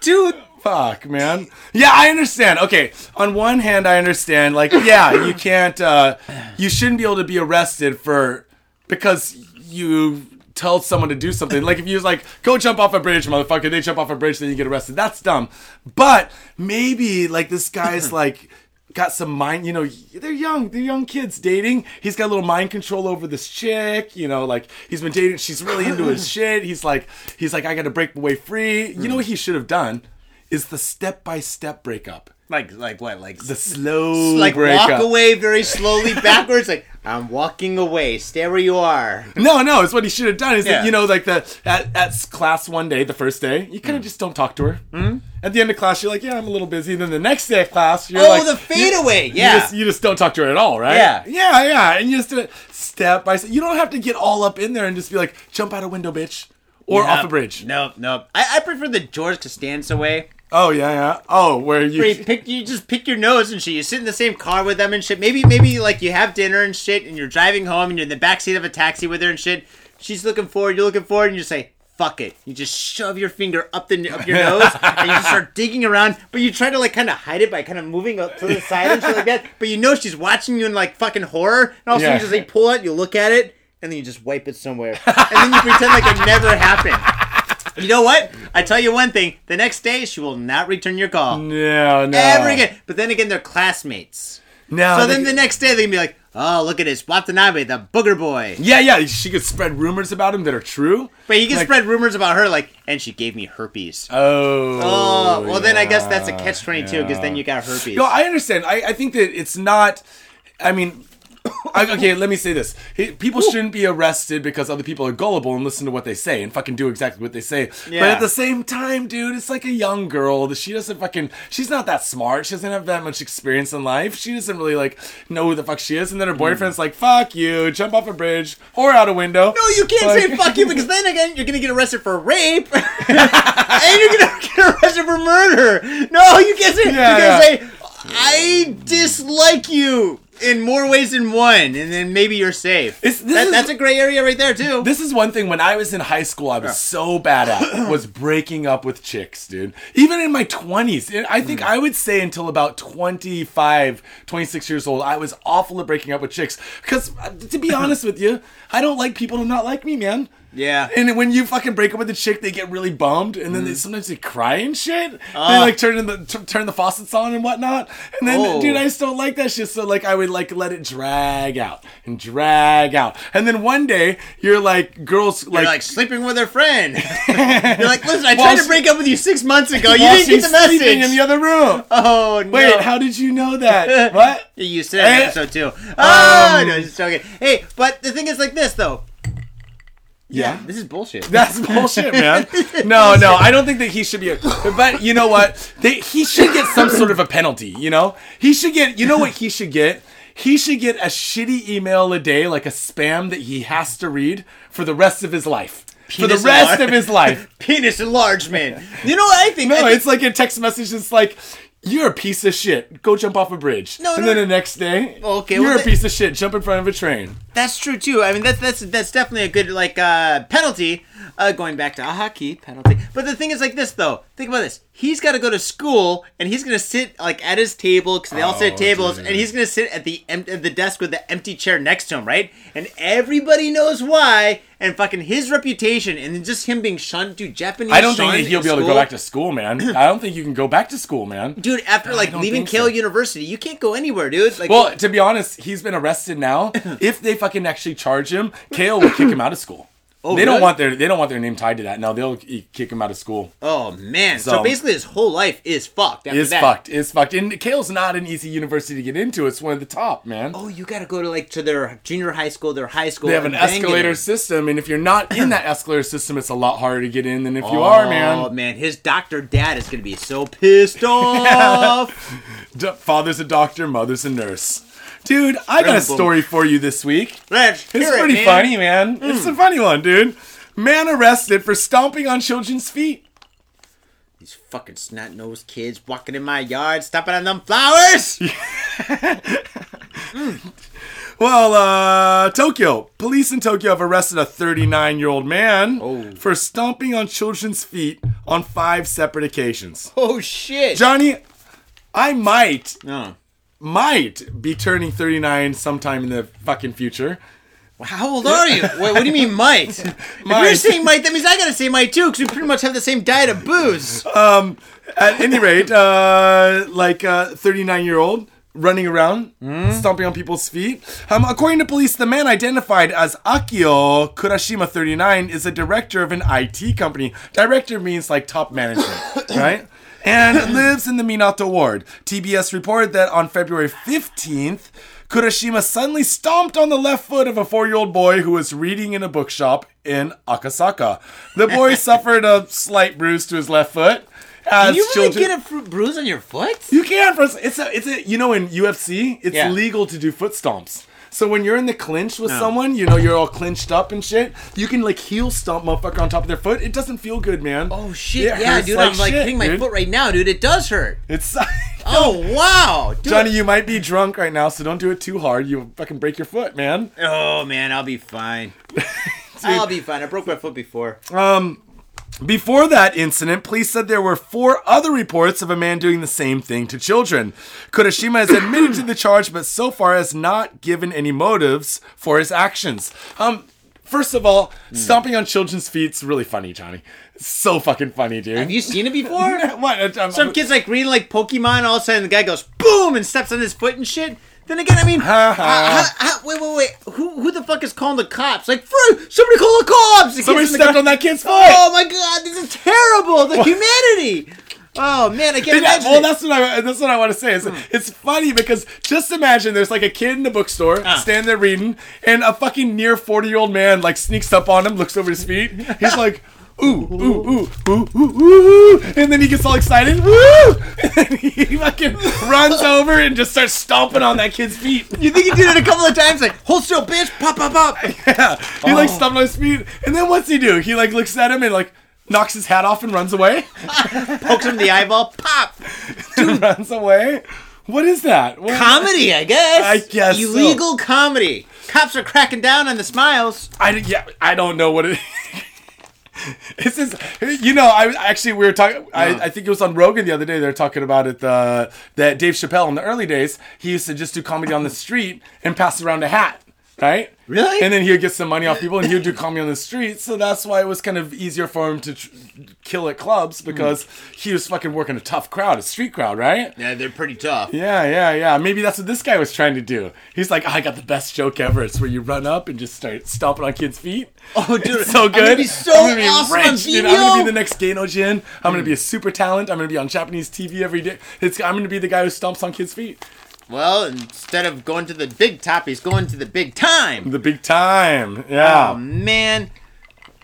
[SPEAKER 1] dude.
[SPEAKER 2] Fuck, man. Yeah, I understand. Okay, on one hand, I understand. Like, yeah, you can't. uh You shouldn't be able to be arrested for because you tell someone to do something. Like if you was like, go jump off a bridge, motherfucker. They jump off a bridge, then you get arrested. That's dumb. But maybe like this guy's like. Got some mind, you know. They're young. They're young kids dating. He's got a little mind control over this chick, you know. Like he's been dating. She's really into his shit. He's like, he's like, I got to break away free. You know what he should have done? Is the step by step breakup.
[SPEAKER 1] Like, like what? Like,
[SPEAKER 2] The slow
[SPEAKER 1] like
[SPEAKER 2] breakup.
[SPEAKER 1] walk away very slowly backwards. Like, I'm walking away. Stay where you are.
[SPEAKER 2] No, no, it's what he should have done. Is
[SPEAKER 1] Yeah.
[SPEAKER 2] that you know, like the at, at class one day, the first day, you
[SPEAKER 1] Mm.
[SPEAKER 2] kind of just don't talk to her. Mm-hmm. At the end of class, you're like, yeah, I'm a little busy. then the next day of class, you're
[SPEAKER 1] Oh,
[SPEAKER 2] like,
[SPEAKER 1] the fade
[SPEAKER 2] you-
[SPEAKER 1] away,
[SPEAKER 2] you
[SPEAKER 1] yeah.
[SPEAKER 2] just, you just don't talk to her at all, right?
[SPEAKER 1] Yeah.
[SPEAKER 2] yeah, yeah, and you just do it step by step. You don't have to get all up in there and just be like, jump out a window, bitch, or
[SPEAKER 1] Yeah.
[SPEAKER 2] off a bridge.
[SPEAKER 1] Nope, nope. I, I prefer the George Costanza way.
[SPEAKER 2] Oh yeah, yeah. Oh, where you?
[SPEAKER 1] You pick, you just pick your nose and shit. You sit in the same car with them and shit. Maybe, maybe like you have dinner and shit, and you're driving home and you're in the back seat of a taxi with her and shit. She's looking forward, you're looking forward, and you just say, "Fuck it." You just shove your finger up the up your nose and you just start digging around. But you try to like kind of hide it by kind of moving up to the side and shit like that. But you know she's watching you in like fucking horror, and also
[SPEAKER 2] Yeah.
[SPEAKER 1] you just like pull it, you look at it, and then you just wipe it somewhere, and then you pretend like it never happened. You know what? I tell you one thing. The next day, she will not return your call
[SPEAKER 2] no, no.
[SPEAKER 1] ever again. But then again, they're classmates.
[SPEAKER 2] No.
[SPEAKER 1] So
[SPEAKER 2] they-
[SPEAKER 1] then the next day they can be like, "Oh, look at this Watanabe, the booger boy."
[SPEAKER 2] Yeah, yeah. She could spread rumors about him that are true.
[SPEAKER 1] But he can
[SPEAKER 2] Like-
[SPEAKER 1] spread rumors about her, like, and she gave me herpes.
[SPEAKER 2] Oh.
[SPEAKER 1] Oh, well then I guess that's a catch twenty two because then you got herpes.
[SPEAKER 2] No, I understand. I, I think that it's not. I mean, okay, let me say this: people shouldn't be arrested because other people are gullible and listen to what they say and fucking do exactly what they say. But at the same time, dude, it's like a young girl. She doesn't fucking. She's not that smart. She doesn't have that much experience in life. She doesn't really like know who the fuck she is. And then her hmm. boyfriend's like, "Fuck you, jump off a bridge or out a window."
[SPEAKER 1] No, you can't say fuck you because then again you're gonna get arrested for rape and you're gonna get arrested for murder. No, you can't say.
[SPEAKER 2] Yeah,
[SPEAKER 1] you're
[SPEAKER 2] yeah.
[SPEAKER 1] say I dislike you in more ways than one, and then maybe you're safe. That-
[SPEAKER 2] is-
[SPEAKER 1] that's a gray area right there too.
[SPEAKER 2] This is one thing when I was in high school I was so bad at was breaking up with chicks, dude. Even in my 20s. I think mm. I would say until about 25, 26 years old, I was awful at breaking up with chicks cuz uh, to be honest with you, I don't like people to not like me, man.
[SPEAKER 1] Yeah.
[SPEAKER 2] And when you fucking break up with a chick, they get really bummed, and then they
[SPEAKER 1] Mm.
[SPEAKER 2] sometimes they cry and shit. they
[SPEAKER 1] Ah.
[SPEAKER 2] like turn in the t- turn the faucets on and whatnot. And then,
[SPEAKER 1] Oh.
[SPEAKER 2] dude, I just don't like that shit. So like, I would like let it drag out and drag out, and then one day you're like, girls
[SPEAKER 1] You're
[SPEAKER 2] like,
[SPEAKER 1] like sleeping with her friend. you're like, listen, I tried to break up with you six months ago. You didn't get the message.
[SPEAKER 2] sleeping in the other room.
[SPEAKER 1] oh no!
[SPEAKER 2] Wait, how did you know that? what?
[SPEAKER 1] You said
[SPEAKER 2] Eh,
[SPEAKER 1] episode two. Ah,
[SPEAKER 2] um,
[SPEAKER 1] no, just joking. Hey, but the thing is like this though.
[SPEAKER 2] Yeah.
[SPEAKER 1] This is bullshit.
[SPEAKER 2] That's bullshit, man. No, no, I don't think that he should be a. But you know what? They, he should get some sort of a penalty. You know, he should get. You know what he should get? He should get a shitty email a day, like a spam that he has to read for the rest of his life. for the rest of his life.
[SPEAKER 1] Penis enlargement. You know what I think? I
[SPEAKER 2] No,
[SPEAKER 1] think-
[SPEAKER 2] it's like a text message. It's like. You're a piece of shit. Go jump off a bridge.
[SPEAKER 1] No,
[SPEAKER 2] and
[SPEAKER 1] no,
[SPEAKER 2] then the next day,
[SPEAKER 1] Okay,
[SPEAKER 2] you're
[SPEAKER 1] well,
[SPEAKER 2] a piece of shit. Jump in front of a train.
[SPEAKER 1] That's true too. I mean, that's that's that's definitely a good like uh, penalty. Uh, going back to a hockey penalty. But the thing is like this though. Think about this. He's got to go to school and he's gonna sit like at his table because they all sit at
[SPEAKER 2] Oh,
[SPEAKER 1] tables,
[SPEAKER 2] dude.
[SPEAKER 1] and he's gonna sit at the em- at the desk with the empty chair next to him, right? And everybody knows why. And fucking his reputation, and then just him being shunned, to Japanese.
[SPEAKER 2] I don't think that he'll be able to go back to school, man. I don't think you can go back to school, man.
[SPEAKER 1] Dude, after like leaving Keio
[SPEAKER 2] so.
[SPEAKER 1] University, you can't go anywhere, dude. Like,
[SPEAKER 2] Well, to be honest, he's been arrested now. if they fucking actually charge him, Keio will kick him out of school.
[SPEAKER 1] Oh,
[SPEAKER 2] they don't want their they don't want their name tied to that. No, they'll kick him out of school.
[SPEAKER 1] oh man. So,
[SPEAKER 2] So-
[SPEAKER 1] basically, his whole life is fucked. After
[SPEAKER 2] Is
[SPEAKER 1] that.
[SPEAKER 2] fucked. Is fucked. And Keio's not an easy university to get into. It's one of the top, man.
[SPEAKER 1] Oh, you gotta go to like to their junior high school, their high school.
[SPEAKER 2] They have an
[SPEAKER 1] and then get
[SPEAKER 2] escalator system, and if you're not in that escalator system, it's a lot harder to get in than if you are, man.
[SPEAKER 1] Oh
[SPEAKER 2] man.
[SPEAKER 1] man, his doctor dad is gonna be so pissed off.
[SPEAKER 2] Father's a doctor, mother's a nurse. Dude, I got a story for you this week. It's
[SPEAKER 1] hear it,
[SPEAKER 2] pretty
[SPEAKER 1] man.
[SPEAKER 2] funny, man. It's a funny one, dude. Man arrested for stomping on children's feet.
[SPEAKER 1] These fucking snot nosed kids walking in my yard, stomping on them flowers.
[SPEAKER 2] Well, uh, Tokyo. Police in Tokyo have arrested a 39 year old man
[SPEAKER 1] Oh.
[SPEAKER 2] for stomping on children's feet on five separate occasions.
[SPEAKER 1] oh shit.
[SPEAKER 2] Johnny, I might,
[SPEAKER 1] no.
[SPEAKER 2] Might be turning 39 sometime in the fucking future.
[SPEAKER 1] How old are you? Wait, what do you mean, might? If you're saying might, that means I gotta say might too, because we pretty much have the same diet of booze.
[SPEAKER 2] At any rate, uh, like a 39 year old running around, stomping on people's feet. Um, according to police, the man identified as Akio Kurashima 39 is a director of an IT company. Director means like top management, right? And lives in the Minato ward. TBS reported that on February 15th, Kurashima suddenly stomped on the left foot of a four year old boy who was reading in a bookshop in Akasaka. The boy suffered a slight bruise to his left foot. As
[SPEAKER 1] Can you really
[SPEAKER 2] children-
[SPEAKER 1] get a fru- bruise on your foot?
[SPEAKER 2] you can for it's a it's a you know in UFC it's
[SPEAKER 1] Yeah.
[SPEAKER 2] legal to do foot stomps. So when you're in the clinch with
[SPEAKER 1] No.
[SPEAKER 2] someone, you know you're all clinched up and shit. You can like heel stomp motherfucker on top of their foot. It doesn't feel good, man.
[SPEAKER 1] Oh shit!
[SPEAKER 2] It
[SPEAKER 1] yeah, dude,
[SPEAKER 2] like
[SPEAKER 1] I'm like
[SPEAKER 2] shit,
[SPEAKER 1] hitting my
[SPEAKER 2] dude.
[SPEAKER 1] foot right now, dude. It does hurt.
[SPEAKER 2] It's
[SPEAKER 1] Oh wow, dude.
[SPEAKER 2] Johnny, you might be drunk right now, so don't do it too hard. You fucking break your foot, man.
[SPEAKER 1] Oh man, I'll be fine. I'll be fine. I broke my foot before.
[SPEAKER 2] Um, Before that incident, police said there were four other reports of a man doing the same thing to children. Kurashima has admitted to the charge, but so far has not given any motives for his actions. Um, first of all, stomping on children's feet's really funny, Johnny. So fucking funny, dude.
[SPEAKER 1] Have you seen it before?
[SPEAKER 2] what? Um,
[SPEAKER 1] Some kids like reading like Pokemon. All of a sudden, the guy goes boom and steps on his foot and shit. Then again, I mean, uh, wait, wait, wait. Who, who the fuck is calling the cops? Like, "Fru- somebody call the cops! The
[SPEAKER 2] Somebody stepped on that kid's foot.
[SPEAKER 1] Oh my god, this is terrible. The humanity. Oh man, I can't imagine.
[SPEAKER 2] well,
[SPEAKER 1] it.
[SPEAKER 2] that's what I that's what I want to say. Is it's funny because just imagine there's like a kid in the bookstore
[SPEAKER 1] Ah.
[SPEAKER 2] standing there reading, and a fucking near forty year old man like sneaks up on him, looks over his feet. He's like. Ooh, ooh, ooh, ooh, ooh, ooh, and then he gets all excited, woo! And he fucking runs over and just starts stomping on that kid's feet.
[SPEAKER 1] You think he did it a couple of times? Like, hold still, bitch! Pop, pop, pop!
[SPEAKER 2] Yeah, he like
[SPEAKER 1] Oh.
[SPEAKER 2] stomped on his feet, and then what's he do? He like looks at him and like knocks his hat off and runs away.
[SPEAKER 1] Pokes him in the eyeball. Pop!
[SPEAKER 2] dude runs away. What is that? What-
[SPEAKER 1] Comedy, I guess.
[SPEAKER 2] I guess so.
[SPEAKER 1] comedy. Cops are cracking down on the smiles.
[SPEAKER 2] I yeah, I don't know what it. This is, you know, I actually we were talking. I, I think it was on Rogan the other day. They were talking about it. Uh, that Dave Chappelle in the early days, he used to just do comedy on the street and pass around a hat, right?
[SPEAKER 1] Really?
[SPEAKER 2] And then he would get some money off people, and he would do comedy on the street. So that's why it was kind of easier for him to tr- kill at clubs hmm. because he was fucking working a tough crowd, a street crowd, right?
[SPEAKER 1] Yeah, they're pretty tough.
[SPEAKER 2] Yeah, yeah, yeah. Maybe that's what this guy was trying to do. He's like, oh, I got the best joke ever. It's where you run up and just start stomping on kids' feet.
[SPEAKER 1] Oh, dude,
[SPEAKER 2] It's so
[SPEAKER 1] I'm
[SPEAKER 2] good.
[SPEAKER 1] gonna be so
[SPEAKER 2] I'm gonna be
[SPEAKER 1] awesome
[SPEAKER 2] rich, dude. I'm gonna be the next geinojin. I'm gonna be hmm. a super talent. I'm gonna be on Japanese TV every day. It's, I'm gonna be the guy who stomps on kids' feet.
[SPEAKER 1] Well, instead of going to the big top, he's going to the big time.
[SPEAKER 2] The big time. Yeah.
[SPEAKER 1] Oh man.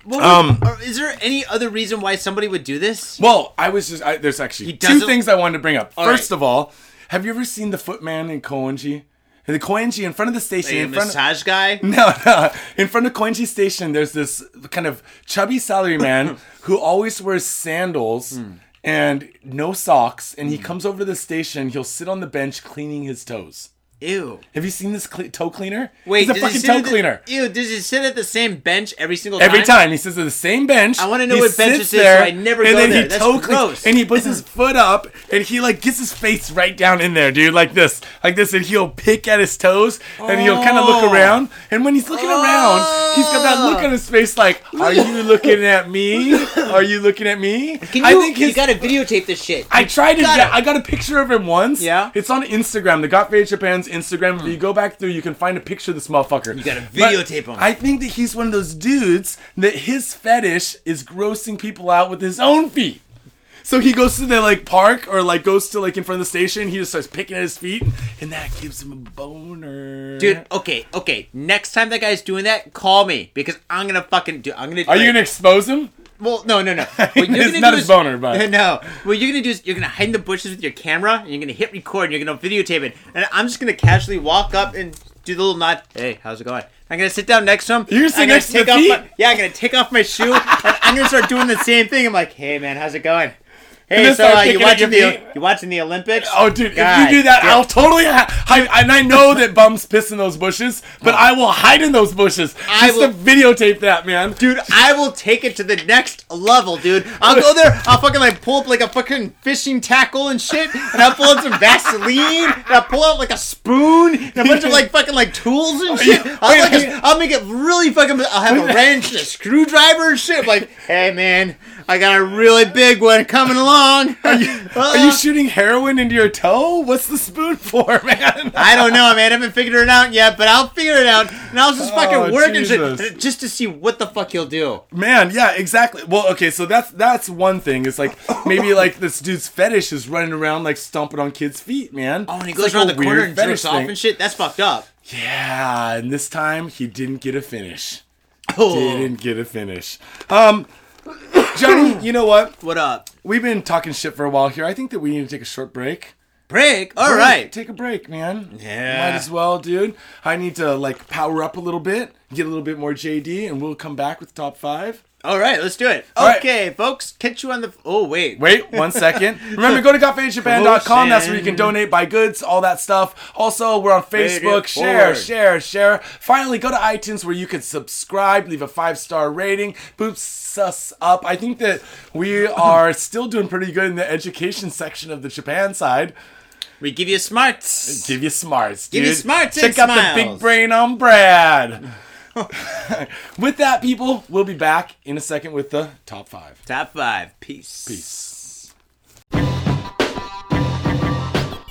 [SPEAKER 1] Would-
[SPEAKER 2] Um,
[SPEAKER 1] is there any other reason why somebody would do this?
[SPEAKER 2] well, I was just. I, there's actually two things I wanted to bring up.
[SPEAKER 1] All
[SPEAKER 2] First
[SPEAKER 1] right.
[SPEAKER 2] of all, have you ever seen the Footman in Koenji? The Koenji in front of the station.
[SPEAKER 1] A
[SPEAKER 2] in front of,
[SPEAKER 1] massage guy?
[SPEAKER 2] No, no. In front of Koenji Station, there's this kind of chubby salaryman who always wears sandals
[SPEAKER 1] Hmm.
[SPEAKER 2] And no socks. And he mm. comes over to the station. He'll sit on the bench cleaning his toes.
[SPEAKER 1] Ew.
[SPEAKER 2] Have you seen this cle toe cleaner?
[SPEAKER 1] Wait,
[SPEAKER 2] he's a fucking toe
[SPEAKER 1] at the-
[SPEAKER 2] cleaner.
[SPEAKER 1] Ew, does he sit at the same bench every single
[SPEAKER 2] Every
[SPEAKER 1] time?
[SPEAKER 2] time he sits at the same bench.
[SPEAKER 1] I wanna know what bench this is, so I never
[SPEAKER 2] and
[SPEAKER 1] go
[SPEAKER 2] then
[SPEAKER 1] there.
[SPEAKER 2] He
[SPEAKER 1] That's
[SPEAKER 2] toe
[SPEAKER 1] gross.
[SPEAKER 2] and he puts his foot up, and he like gets his face right down in there, dude, like this, like this, and he'll pick at his toes, and he'll kind of look
[SPEAKER 1] Oh.
[SPEAKER 2] around. And when he's looking around, he's got that look oh. on his face, like, "Are you looking at me? Are you looking at me?"
[SPEAKER 1] Can you,
[SPEAKER 2] I think
[SPEAKER 1] you gotta videotape this shit.
[SPEAKER 2] I tried to
[SPEAKER 1] gotta-
[SPEAKER 2] I got a picture of him once.
[SPEAKER 1] Yeah?
[SPEAKER 2] it's on Instagram. The Got Faded Japan's Instagram. If hmm. you go back through, you can find a picture of this motherfucker. You
[SPEAKER 1] gotta
[SPEAKER 2] But
[SPEAKER 1] videotape him.
[SPEAKER 2] I think that he's one of those dudes that his fetish is grossing people out with his own feet. So he goes to the like park or like goes to like in front of the station. He just starts picking at his feet, and that gives him a boner.
[SPEAKER 1] Dude, okay, okay. Next time that guy's doing that, call me because I'm gonna fucking do. I'm gonna.
[SPEAKER 2] are you gonna expose him?
[SPEAKER 1] Well, no, no, no. What you're
[SPEAKER 2] It's
[SPEAKER 1] gonna
[SPEAKER 2] not
[SPEAKER 1] do
[SPEAKER 2] his
[SPEAKER 1] is-
[SPEAKER 2] boner, but-
[SPEAKER 1] no. What you're gonna do is you're gonna hide in the bushes with your camera, and you're gonna hit record, and you're gonna videotape it, and I'm just gonna casually walk up and do the little nod. Hey, how's it going? I'm gonna sit down next to him.
[SPEAKER 2] You're gonna sit
[SPEAKER 1] I'm gonna
[SPEAKER 2] next to the
[SPEAKER 1] take off
[SPEAKER 2] feet?
[SPEAKER 1] My, yeah, I'm gonna take off my shoe, and I'm gonna start doing the same thing. I'm like, hey man, how's it going? Hey, so uh, you watching the you watching the Olympics?
[SPEAKER 2] Oh, dude,
[SPEAKER 1] God
[SPEAKER 2] if you do that. I'll totally ha- hide. And I know that bums piss in those bushes, but I will hide in those bushes
[SPEAKER 1] I
[SPEAKER 2] just
[SPEAKER 1] will-
[SPEAKER 2] to videotape that, man.
[SPEAKER 1] Dude, I will take it to the next level, dude. I'll go there, I'll fucking like pull up like a fucking fishing tackle and shit, and I'll pull out some Vaseline, and I'll pull out like a spoon, and a bunch of like fucking like tools and shit. I'll, like, a, I'll make it really fucking. I'll have a wrench, and a screwdriver and shit. Like, hey man, I got a really big one coming along.
[SPEAKER 2] Are you shooting heroin into your toe? What's the spoon for, man?
[SPEAKER 1] I don't know, man. I haven't figured it out yet, but I'll figure it out, and I'll just fucking
[SPEAKER 2] Oh,
[SPEAKER 1] work and shit, just to see what the fuck he'll do.
[SPEAKER 2] Man, yeah, exactly. Well, okay, so that's that's one thing. It's like maybe like this dude's fetish is running around like stomping on kids' feet, man.
[SPEAKER 1] Oh, and he goes around the corner and jerks off and shit. That's fucked up.
[SPEAKER 2] Yeah, and this time he didn't get a finish.
[SPEAKER 1] Oh,
[SPEAKER 2] Didn't get a finish. Um, Johnny, you know what?
[SPEAKER 1] what up?
[SPEAKER 2] We've been talking shit for a while here. I think that we need to take a short break.
[SPEAKER 1] Break. All
[SPEAKER 2] Break.
[SPEAKER 1] right.
[SPEAKER 2] Take a break, man.
[SPEAKER 1] Yeah.
[SPEAKER 2] Might as well, dude. I need to like power up a little bit, get a little bit more JD, and we'll come back with top five.
[SPEAKER 1] All right. Let's do it.
[SPEAKER 2] All right.
[SPEAKER 1] okay, folks. Catch you on the. Oh wait.
[SPEAKER 2] Wait one second. Remember, go to gotfadedjapan.com. That's where you can donate, buy goods, all that stuff. Also, we're on Facebook. Share,
[SPEAKER 1] forward.
[SPEAKER 2] share, share. Finally, go to iTunes where you can subscribe, leave a five star rating, boosts us up. I think that we are still doing pretty good in the education section of the Japan side.
[SPEAKER 1] We give you smarts.
[SPEAKER 2] Give you smarts, dude.
[SPEAKER 1] Give you smarts
[SPEAKER 2] Check out the big brain on Brad. With that, people, we'll be back in a second with the top five.
[SPEAKER 1] Top five. Peace.
[SPEAKER 2] Peace.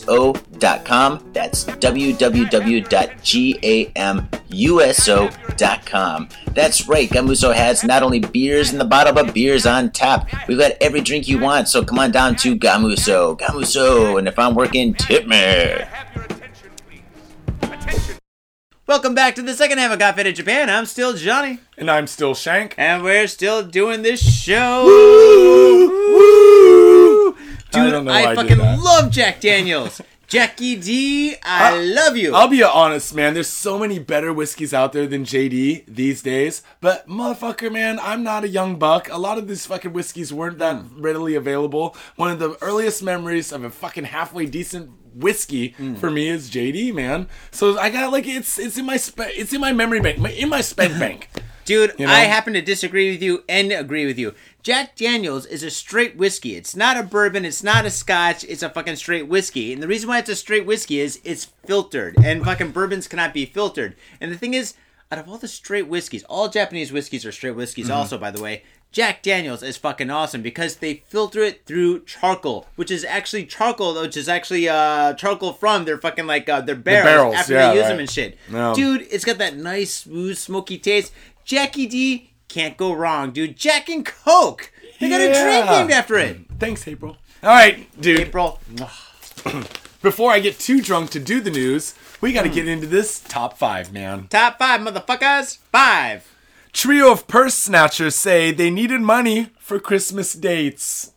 [SPEAKER 3] www.gamuso.com. That's www.gamuso.com. That's right, Gamuso has not only beers in the bottle, but beers on tap. We've got every drink you want, so come on down to Gamuso. Gamuso, and if I'm working, tip me.
[SPEAKER 1] Welcome back to the second half of Got Faded Japan. I'm still Johnny,
[SPEAKER 2] And I'm still Shank.
[SPEAKER 1] and we're still doing this show.
[SPEAKER 2] Woo!
[SPEAKER 1] Dude,
[SPEAKER 2] I know
[SPEAKER 1] I,
[SPEAKER 2] I
[SPEAKER 1] fucking love Jack Daniels. Jackie D, I
[SPEAKER 2] Uh,
[SPEAKER 1] love you.
[SPEAKER 2] I'll be honest, man. There's so many better whiskeys out there than JD these days. But motherfucker, man, I'm not a young buck. A lot of these fucking whiskeys weren't that readily available. One of the earliest memories of a fucking halfway decent whiskey
[SPEAKER 1] Hmm.
[SPEAKER 2] for me is JD, man. So I got like it's it's in my spe- it's in my memory bank, my, in my spend bank.
[SPEAKER 1] Dude,
[SPEAKER 2] You know?
[SPEAKER 1] I happen to disagree with you and agree with you. Jack Daniels is a straight whiskey. It's not a bourbon. It's not a scotch. It's a fucking straight whiskey. And the reason why it's a straight whiskey is it's filtered. And fucking bourbons cannot be filtered. And the thing is, out of all the straight whiskeys, all Japanese whiskeys are straight whiskeys
[SPEAKER 2] Mm-hmm.
[SPEAKER 1] also, by the way. Jack Daniels is fucking awesome because they filter it through charcoal, which is actually charcoal, which is actually uh charcoal from their fucking like uh, their barrels,
[SPEAKER 2] barrels,
[SPEAKER 1] after
[SPEAKER 2] yeah,
[SPEAKER 1] they use
[SPEAKER 2] right.
[SPEAKER 1] them and shit.
[SPEAKER 2] No.
[SPEAKER 1] Dude, it's got that nice, smooth, smoky taste. Jackie D can't go wrong, dude. Jack and Coke. They got a drink named after it.
[SPEAKER 2] Thanks, April. All right, dude.
[SPEAKER 1] April.
[SPEAKER 2] Before I get too drunk to do the news, we got to get into this top five, man.
[SPEAKER 1] Top five, motherfuckers. Five.
[SPEAKER 2] Trio of purse snatchers say they needed money for Christmas dates.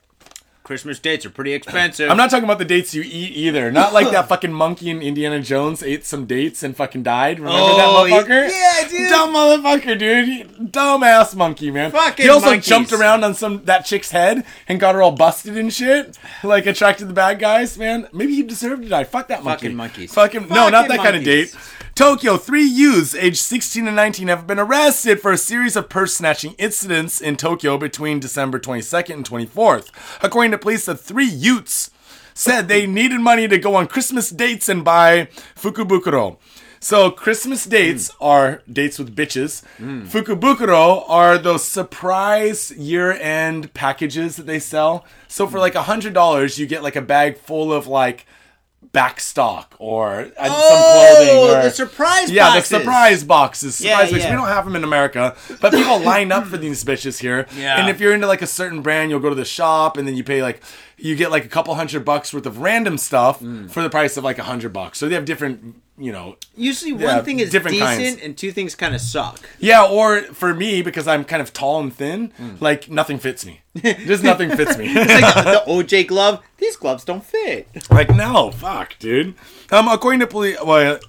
[SPEAKER 1] Christmas dates are pretty expensive.
[SPEAKER 2] I'm not talking about the dates you eat either. Not like that fucking monkey in Indiana Jones ate some dates and fucking died. Remember
[SPEAKER 1] Oh,
[SPEAKER 2] that motherfucker?
[SPEAKER 1] yeah, dude.
[SPEAKER 2] Dumb motherfucker, dude. Dumb ass monkey, man.
[SPEAKER 1] Fucking
[SPEAKER 2] he also
[SPEAKER 1] monkeys.
[SPEAKER 2] jumped around on some that chick's head and got her all busted and shit. Like attracted the bad guys, man. Maybe he deserved to die. Fuck that monkey.
[SPEAKER 1] Fucking monkeys.
[SPEAKER 2] Fucking no, not that kind of date. Tokyo, three youths aged 16 and 19 have been arrested for a series of purse snatching incidents in Tokyo between December 22nd and 24th. According to police, the three youths said they needed money to go on Christmas dates and buy fukubukuro. So Christmas dates hmm. are dates with bitches. Hmm. Fukubukuro are those surprise year-end packages that they sell. So for hmm. like a hundred dollars, you get like a bag full of like back stock or uh, some clothing
[SPEAKER 1] Oh,
[SPEAKER 2] or
[SPEAKER 1] the surprise
[SPEAKER 2] yeah,
[SPEAKER 1] boxes.
[SPEAKER 2] the surprise boxes. Surprise
[SPEAKER 1] Yeah,
[SPEAKER 2] boxes.
[SPEAKER 1] yeah.
[SPEAKER 2] We don't have them in America, but people line up for these bitches here.
[SPEAKER 1] Yeah.
[SPEAKER 2] And if you're into like a certain brand, you'll go to the shop and then you pay like you get like a couple hundred bucks worth of random stuff
[SPEAKER 1] Mm.
[SPEAKER 2] for the price of like a hundred bucks. So they have different, you know.
[SPEAKER 1] Usually
[SPEAKER 2] Yeah,
[SPEAKER 1] one thing is
[SPEAKER 2] different
[SPEAKER 1] decent
[SPEAKER 2] kinds.
[SPEAKER 1] and two things kind of suck.
[SPEAKER 2] Yeah, or for me because I'm kind of tall and thin,
[SPEAKER 1] Mm.
[SPEAKER 2] like nothing fits me. Just nothing fits me.
[SPEAKER 1] It's like the OJ glove. These gloves don't fit.
[SPEAKER 2] Like no, fuck, dude. Um, according to police, well,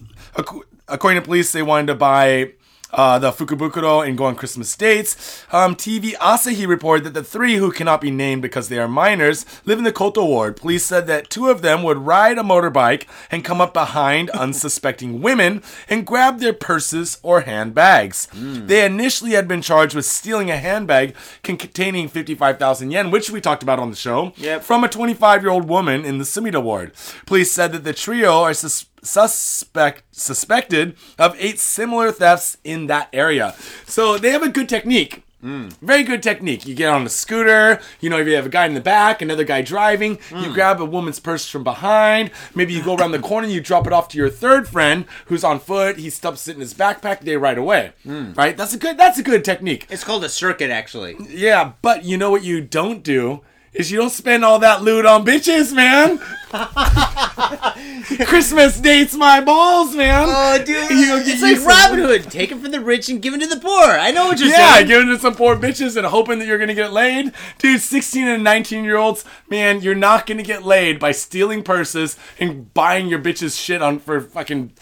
[SPEAKER 2] according to police, they wanted to buy uh, the Fukubukuro and go on Christmas dates. Um, TV Asahi reported that the three, who cannot be named because they are minors, live in the Koto ward. Police said that two of them would ride a motorbike and come up behind unsuspecting women and grab their purses or handbags. They initially had been charged with stealing a handbag con- containing 55,000 yen, which we talked about on the show,
[SPEAKER 1] Yep.
[SPEAKER 2] from a 25 year old woman in the Sumida ward. Police said that the trio are sus- suspect suspected of eight similar thefts in that area. So they have a good technique. Very good technique. You get on a scooter, you know, if you have a guy in the back, another guy driving, you grab a woman's purse from behind, maybe you go around the corner, you drop it off to your third friend who's on foot, he stuffs it in his backpack, they right away. Right? That's a good that's a good technique.
[SPEAKER 1] It's called a circuit, actually.
[SPEAKER 2] Yeah, but you know what you don't do is you don't spend all that loot on bitches, man. Christmas dates my balls, man.
[SPEAKER 1] Oh, dude,
[SPEAKER 2] You
[SPEAKER 1] it's
[SPEAKER 2] you
[SPEAKER 1] like
[SPEAKER 2] some-
[SPEAKER 1] Robin Hood. Take it from the rich and give it to the poor. I know what you're
[SPEAKER 2] Yeah,
[SPEAKER 1] saying.
[SPEAKER 2] Yeah, giving it to some poor bitches and hoping that you're gonna get laid. Dude, 16 and 19 year olds, man, you're not gonna get laid by stealing purses and buying your bitches shit on for fucking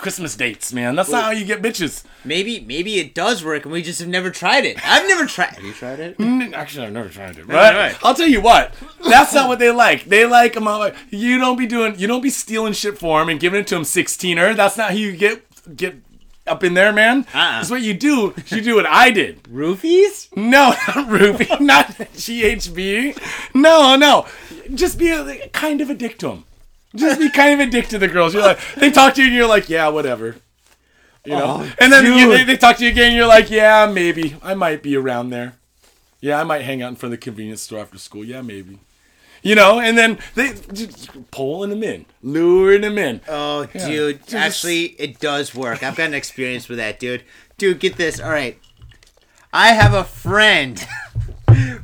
[SPEAKER 2] Christmas dates, man. That's not how you get bitches.
[SPEAKER 1] Maybe, maybe it does work, and we just have never tried it. I've never tried. Have you tried it?
[SPEAKER 2] Mm, Actually, I've never tried it. But
[SPEAKER 1] right.
[SPEAKER 2] I'll tell you what, that's not what they like. They like them. all- You don't be doing. You don't be stealing shit for them and giving it to them 16er. That's not how you get get up in there, man.
[SPEAKER 1] Uh-uh.
[SPEAKER 2] That's what you do. You do what I did.
[SPEAKER 1] Roofies?
[SPEAKER 2] No, not Ruby, not GHB. No, no. Just be a, kind of a dick to them. Just be kind of a dick to the girls. You're like, they talk to you and you're like, yeah, whatever. You know?
[SPEAKER 1] Oh,
[SPEAKER 2] and then you, they, they talk to you again and you're like, yeah, maybe. I might be around there. Yeah, I might hang out in front of the convenience store after school. Yeah, maybe. You know, and then they just pulling them in, luring them in.
[SPEAKER 1] Oh,
[SPEAKER 2] Yeah.
[SPEAKER 1] dude.
[SPEAKER 2] Just-
[SPEAKER 1] Actually, it does work. I've got an experience with that, dude. Dude, get this. All right. I have a friend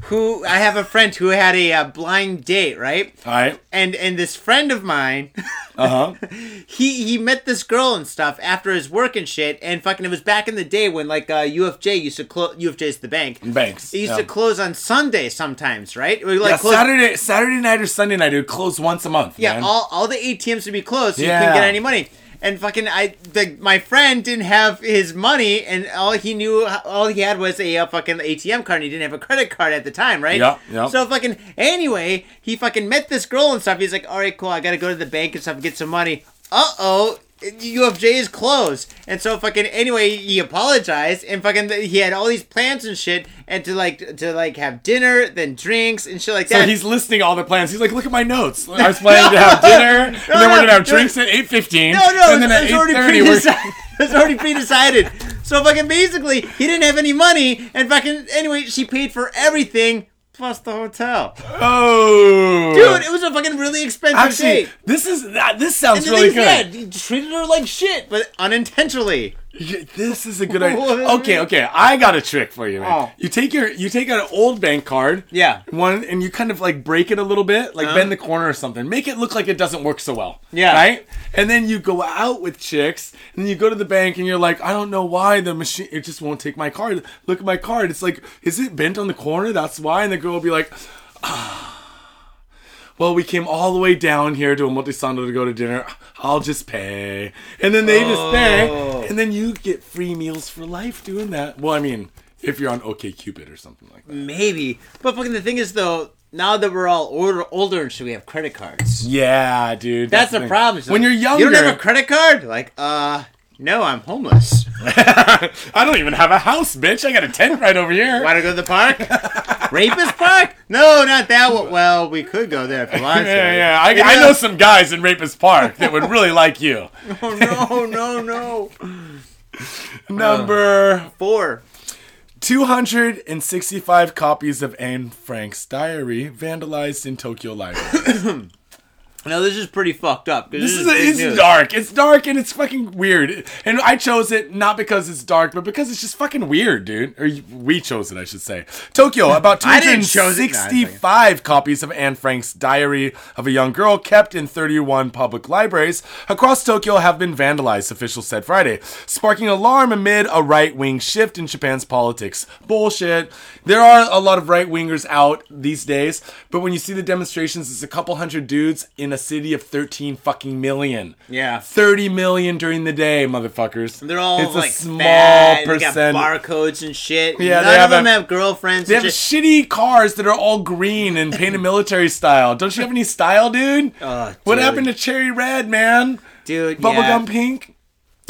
[SPEAKER 1] who I have a friend who had a uh, blind date, right?
[SPEAKER 2] All right.
[SPEAKER 1] And and this friend of mine,
[SPEAKER 2] Uh huh.
[SPEAKER 1] he he met this girl and stuff after his work and shit, and fucking it was back in the day when like uh, UFJ used to close. UFJ's the bank.
[SPEAKER 2] Banks.
[SPEAKER 1] It used
[SPEAKER 2] yeah.
[SPEAKER 1] to close on Sunday sometimes, right? Would, like
[SPEAKER 2] Yeah,
[SPEAKER 1] close-
[SPEAKER 2] Saturday, Saturday night or Sunday night, it would close once a month.
[SPEAKER 1] Yeah,
[SPEAKER 2] man.
[SPEAKER 1] all, all the ATMs would be closed, so you couldn't get any money. And fucking, I the my friend didn't have his money, and all he knew, all he had was a uh, fucking ATM card. and He didn't have a credit card at the time, right?
[SPEAKER 2] Yeah, yep.
[SPEAKER 1] So fucking anyway, he fucking met this girl and stuff. He's like, all right, cool. I gotta go to the bank and stuff and get some money. Uh oh. UFJ is closed, and so fucking anyway, he apologized, and fucking he had all these plans and shit, and to like to like have dinner, then drinks and shit like
[SPEAKER 2] So
[SPEAKER 1] that.
[SPEAKER 2] he's listing all the plans. He's like, "Look at my notes. I was planning to have dinner, and then
[SPEAKER 1] no,
[SPEAKER 2] we're gonna have
[SPEAKER 1] no.
[SPEAKER 2] drinks at eight fifteen.
[SPEAKER 1] No, no,
[SPEAKER 2] and then at
[SPEAKER 1] it's
[SPEAKER 2] eight
[SPEAKER 1] already
[SPEAKER 2] thirty, we're.
[SPEAKER 1] It's already pre-decided. So fucking basically, he didn't have any money, and fucking anyway, she paid for everything plus the hotel.
[SPEAKER 2] oh,
[SPEAKER 1] Dude, it was a fucking really expensive
[SPEAKER 2] Actually,
[SPEAKER 1] date.
[SPEAKER 2] this is that. This sounds
[SPEAKER 1] the
[SPEAKER 2] really good.
[SPEAKER 1] yeah, he treated her like shit, but unintentionally.
[SPEAKER 2] This is a good idea. Okay, okay. I got a trick for you, man.
[SPEAKER 1] Oh.
[SPEAKER 2] You take your you take an old bank card,
[SPEAKER 1] Yeah.
[SPEAKER 2] one, and you kind of like break it a little bit, like
[SPEAKER 1] Uh-huh.
[SPEAKER 2] bend the corner or something. Make it look like it doesn't work so well.
[SPEAKER 1] Yeah.
[SPEAKER 2] Right. And then you go out with chicks, and then you go to the bank, and you're like, I don't know why the machine it just won't take my card. Look at my card. It's like, is it bent on the corner? That's why. And the girl will be like. "Ah, Well, we came all the way down here to Omotesando to go to dinner. I'll just pay. And then they just
[SPEAKER 1] Oh.
[SPEAKER 2] pay. And then you get free meals for life doing that. Well, I mean, if you're on OkCupid or something like that.
[SPEAKER 1] Maybe, but fucking the thing is though, now that we're all older, older and shit, we have credit cards.
[SPEAKER 2] Yeah, dude.
[SPEAKER 1] That's the
[SPEAKER 2] thing.
[SPEAKER 1] problem.
[SPEAKER 2] When you're younger,
[SPEAKER 1] you don't have a credit card. Like, uh, no, I'm homeless.
[SPEAKER 2] I don't even have a house, bitch. I got a tent right over here.
[SPEAKER 1] Want to go to the park? Rapist Park? No, not that one. Well, we could go there if you want to.
[SPEAKER 2] Yeah, yeah. I, I know some guys in Rapist Park that would really like you.
[SPEAKER 1] Oh no, no, no.
[SPEAKER 2] Number uh,
[SPEAKER 1] Four.
[SPEAKER 2] 265 copies of Anne Frank's diary vandalized in Tokyo Library.
[SPEAKER 1] No, this is pretty fucked up.
[SPEAKER 2] This is
[SPEAKER 1] big
[SPEAKER 2] it's dark. It's dark and it's fucking weird. And I chose it not because it's dark, but because it's just fucking weird, dude. Or we chose it, I should say. Tokyo, about
[SPEAKER 1] I didn't chose it.
[SPEAKER 2] 265 copies of Anne Frank's Diary of a Young Girl kept in 31 public libraries across Tokyo have been vandalized, officials said Friday, sparking alarm amid a right-wing shift in Japan's politics. Bullshit. There are a lot of right-wingers out these days, but when you see the demonstrations, it's a couple hundred dudes in a city of 13 fucking million.
[SPEAKER 1] Yeah.
[SPEAKER 2] 30 million during the day, motherfuckers.
[SPEAKER 1] They're all
[SPEAKER 2] it's
[SPEAKER 1] like
[SPEAKER 2] a small
[SPEAKER 1] fat, They
[SPEAKER 2] percent.
[SPEAKER 1] got barcodes and shit.
[SPEAKER 2] Yeah,
[SPEAKER 1] None
[SPEAKER 2] they
[SPEAKER 1] of
[SPEAKER 2] have
[SPEAKER 1] them
[SPEAKER 2] a-
[SPEAKER 1] have girlfriends.
[SPEAKER 2] they have
[SPEAKER 1] shit.
[SPEAKER 2] shitty cars that are all green and painted military style. Don't you have any style, dude?
[SPEAKER 1] Oh,
[SPEAKER 2] what happened to cherry red, man?
[SPEAKER 1] dude.
[SPEAKER 2] Bubblegum
[SPEAKER 1] yeah.
[SPEAKER 2] pink?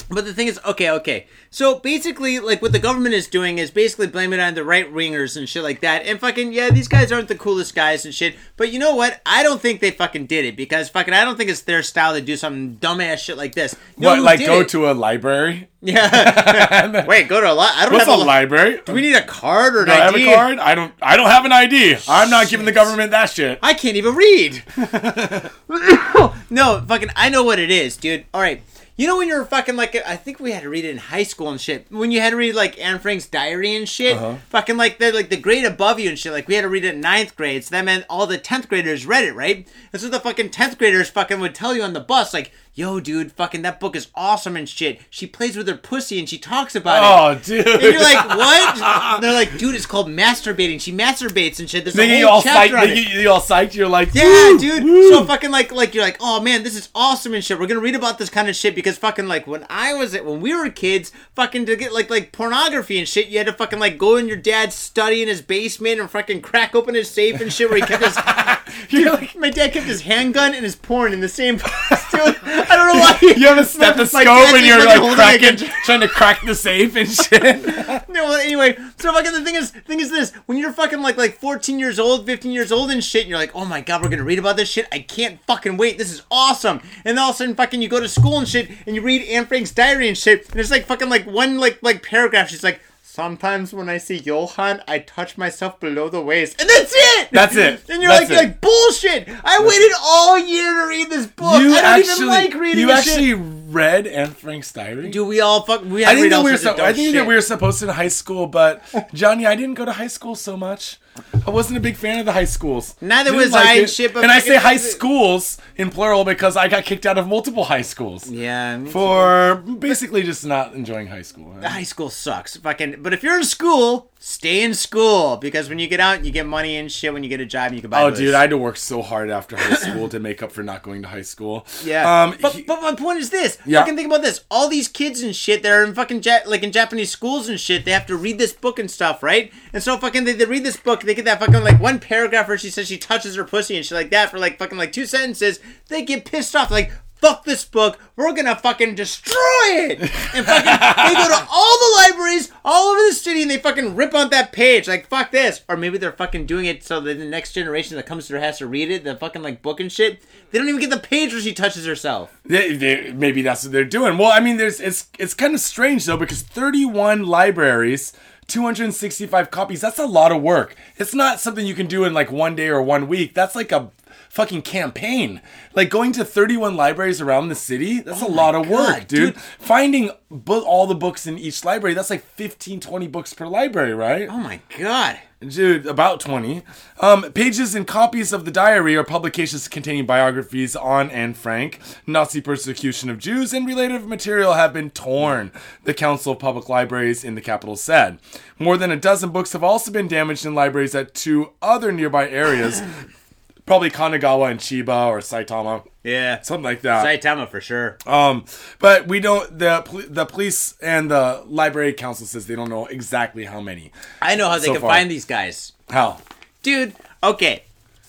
[SPEAKER 1] But the thing is, okay, okay. So basically, like what the government is doing is basically blaming it on the right wingers and shit like that. And fucking yeah, these guys aren't the coolest guys and shit. But you know what? I don't think they fucking did it because fucking I don't think it's their style to do some dumbass shit like this. You
[SPEAKER 2] What, like go
[SPEAKER 1] it?
[SPEAKER 2] to a library?
[SPEAKER 1] Yeah. Wait, go to a lot. I don't
[SPEAKER 2] What's
[SPEAKER 1] have
[SPEAKER 2] a
[SPEAKER 1] li-
[SPEAKER 2] library?
[SPEAKER 1] Do we need a card or an
[SPEAKER 2] Do I have
[SPEAKER 1] ID?
[SPEAKER 2] a card? I don't. I don't have an ID. I'm not giving the government that shit.
[SPEAKER 1] I can't even read. no, fucking, I know what it is, dude. All right. You know when you're fucking like, I think we had to read it in high school and shit. When you had to read like Anne Frank's diary and shit,
[SPEAKER 2] Uh-huh.
[SPEAKER 1] fucking like the like the grade above you and shit. Like we had to read it in ninth grade, so that meant all the tenth graders read it, right? And so the fucking tenth graders fucking would tell you on the bus, like, "Yo, dude, fucking that book is awesome and shit. She plays with her pussy and she talks about it."
[SPEAKER 2] Oh, dude.
[SPEAKER 1] And you're like, what? They're like, dude, it's called masturbating. She masturbates and shit. There's
[SPEAKER 2] They
[SPEAKER 1] a
[SPEAKER 2] you
[SPEAKER 1] whole
[SPEAKER 2] all psyched.
[SPEAKER 1] chapter on it.
[SPEAKER 2] get you all psyched. You're like,
[SPEAKER 1] Yeah, dude.
[SPEAKER 2] woo.
[SPEAKER 1] So fucking like like you're like, oh man, this is awesome and shit. We're gonna read about this kind of shit because fucking like when I was at when we were kids, fucking to get like like pornography and shit, you had to fucking like go in your dad's study in his basement and fucking crack open his safe and shit where he kept his
[SPEAKER 2] You're like,
[SPEAKER 1] my dad kept his handgun and his porn in the same Dude, I don't know why.
[SPEAKER 2] You have a stethoscope
[SPEAKER 1] dad's
[SPEAKER 2] and you're like cracking, trying to crack the safe and shit.
[SPEAKER 1] No, well, anyway, so fucking the thing is, thing is this: when you're fucking like like 14 years old, 15 years old and shit, and you're like, oh my god, we're gonna read about this shit. I can't fucking wait. This is awesome. And then all of a sudden, fucking, you go to school and shit, and you read Anne Frank's diary and shit, and it's like fucking like one like like paragraph. She's like. Sometimes when I see Johan, I touch myself below the waist, and that's it.
[SPEAKER 2] That's it.
[SPEAKER 1] And you're
[SPEAKER 2] That's
[SPEAKER 1] like,
[SPEAKER 2] it.
[SPEAKER 1] like bullshit. I waited all year to read this book.
[SPEAKER 2] You
[SPEAKER 1] I don't
[SPEAKER 2] actually,
[SPEAKER 1] even like reading.
[SPEAKER 2] you actually
[SPEAKER 1] shit.
[SPEAKER 2] Read Anne Frank's diary.
[SPEAKER 1] do. We all fuck. We
[SPEAKER 2] I think that we were. So, I think
[SPEAKER 1] shit.
[SPEAKER 2] that we were supposed to in high school, but Johnny, I didn't go to high school so much. I wasn't a big fan of the high schools.
[SPEAKER 1] Neither
[SPEAKER 2] Didn't
[SPEAKER 1] was I and
[SPEAKER 2] it.
[SPEAKER 1] shit, but
[SPEAKER 2] and I say high schools in plural because I got kicked out of multiple high schools
[SPEAKER 1] Yeah. me too.
[SPEAKER 2] for basically just not enjoying high school.
[SPEAKER 1] high school sucks. Fucking, but if you're in school, stay in school because when you get out, you get money and shit. When you get a job, you can buy.
[SPEAKER 2] Oh,
[SPEAKER 1] booze.
[SPEAKER 2] dude, I had to work so hard after high school to make up for not going to high school.
[SPEAKER 1] Yeah.
[SPEAKER 2] Um,
[SPEAKER 1] but,
[SPEAKER 2] he-
[SPEAKER 1] but my point is this.
[SPEAKER 2] Yeah.
[SPEAKER 1] Fucking think about this. All these kids and shit that are in fucking ja- like in Japanese schools and shit, they have to read this book and stuff, right? And so fucking they, they read this book, they get that fucking like one paragraph where she says she touches her pussy and shit like that for like fucking like two sentences. They get pissed off like. Fuck this book. We're gonna fucking destroy it. And fucking, they go to all the libraries all over the city and they fucking rip out that page. Like, fuck this. Or maybe they're fucking doing it so that the next generation that comes through has to read it, the fucking like book and shit. They don't even get the page where she touches herself.
[SPEAKER 2] They, they, maybe that's what they're doing. Well, I mean, there's it's it's kind of strange though because 31 libraries, 265 copies. That's a lot of work. It's not something you can do in like one day or one week. That's like a fucking campaign. Like going to 31 libraries around the city. That's a lot of work,
[SPEAKER 1] Oh
[SPEAKER 2] dude.
[SPEAKER 1] dude.
[SPEAKER 2] Finding bo- all the books in each library. That's like 15, 20 books per library, right?
[SPEAKER 1] Oh my god.
[SPEAKER 2] Dude, about 20. Um, pages and copies of the diary are publications containing biographies on Anne Frank, Nazi persecution of Jews, and related material have been torn, the Council of Public Libraries in the capital said. More than a dozen books have also been damaged in libraries at two other nearby areas, probably Kanagawa and Chiba or Saitama,
[SPEAKER 1] Yeah.
[SPEAKER 2] something like that.
[SPEAKER 1] Saitama for sure.
[SPEAKER 2] Um, but we don't. The the police and the library council says they don't know exactly how many.
[SPEAKER 1] I know how they
[SPEAKER 2] So
[SPEAKER 1] can
[SPEAKER 2] far.
[SPEAKER 1] find these guys.
[SPEAKER 2] How?
[SPEAKER 1] Dude, okay.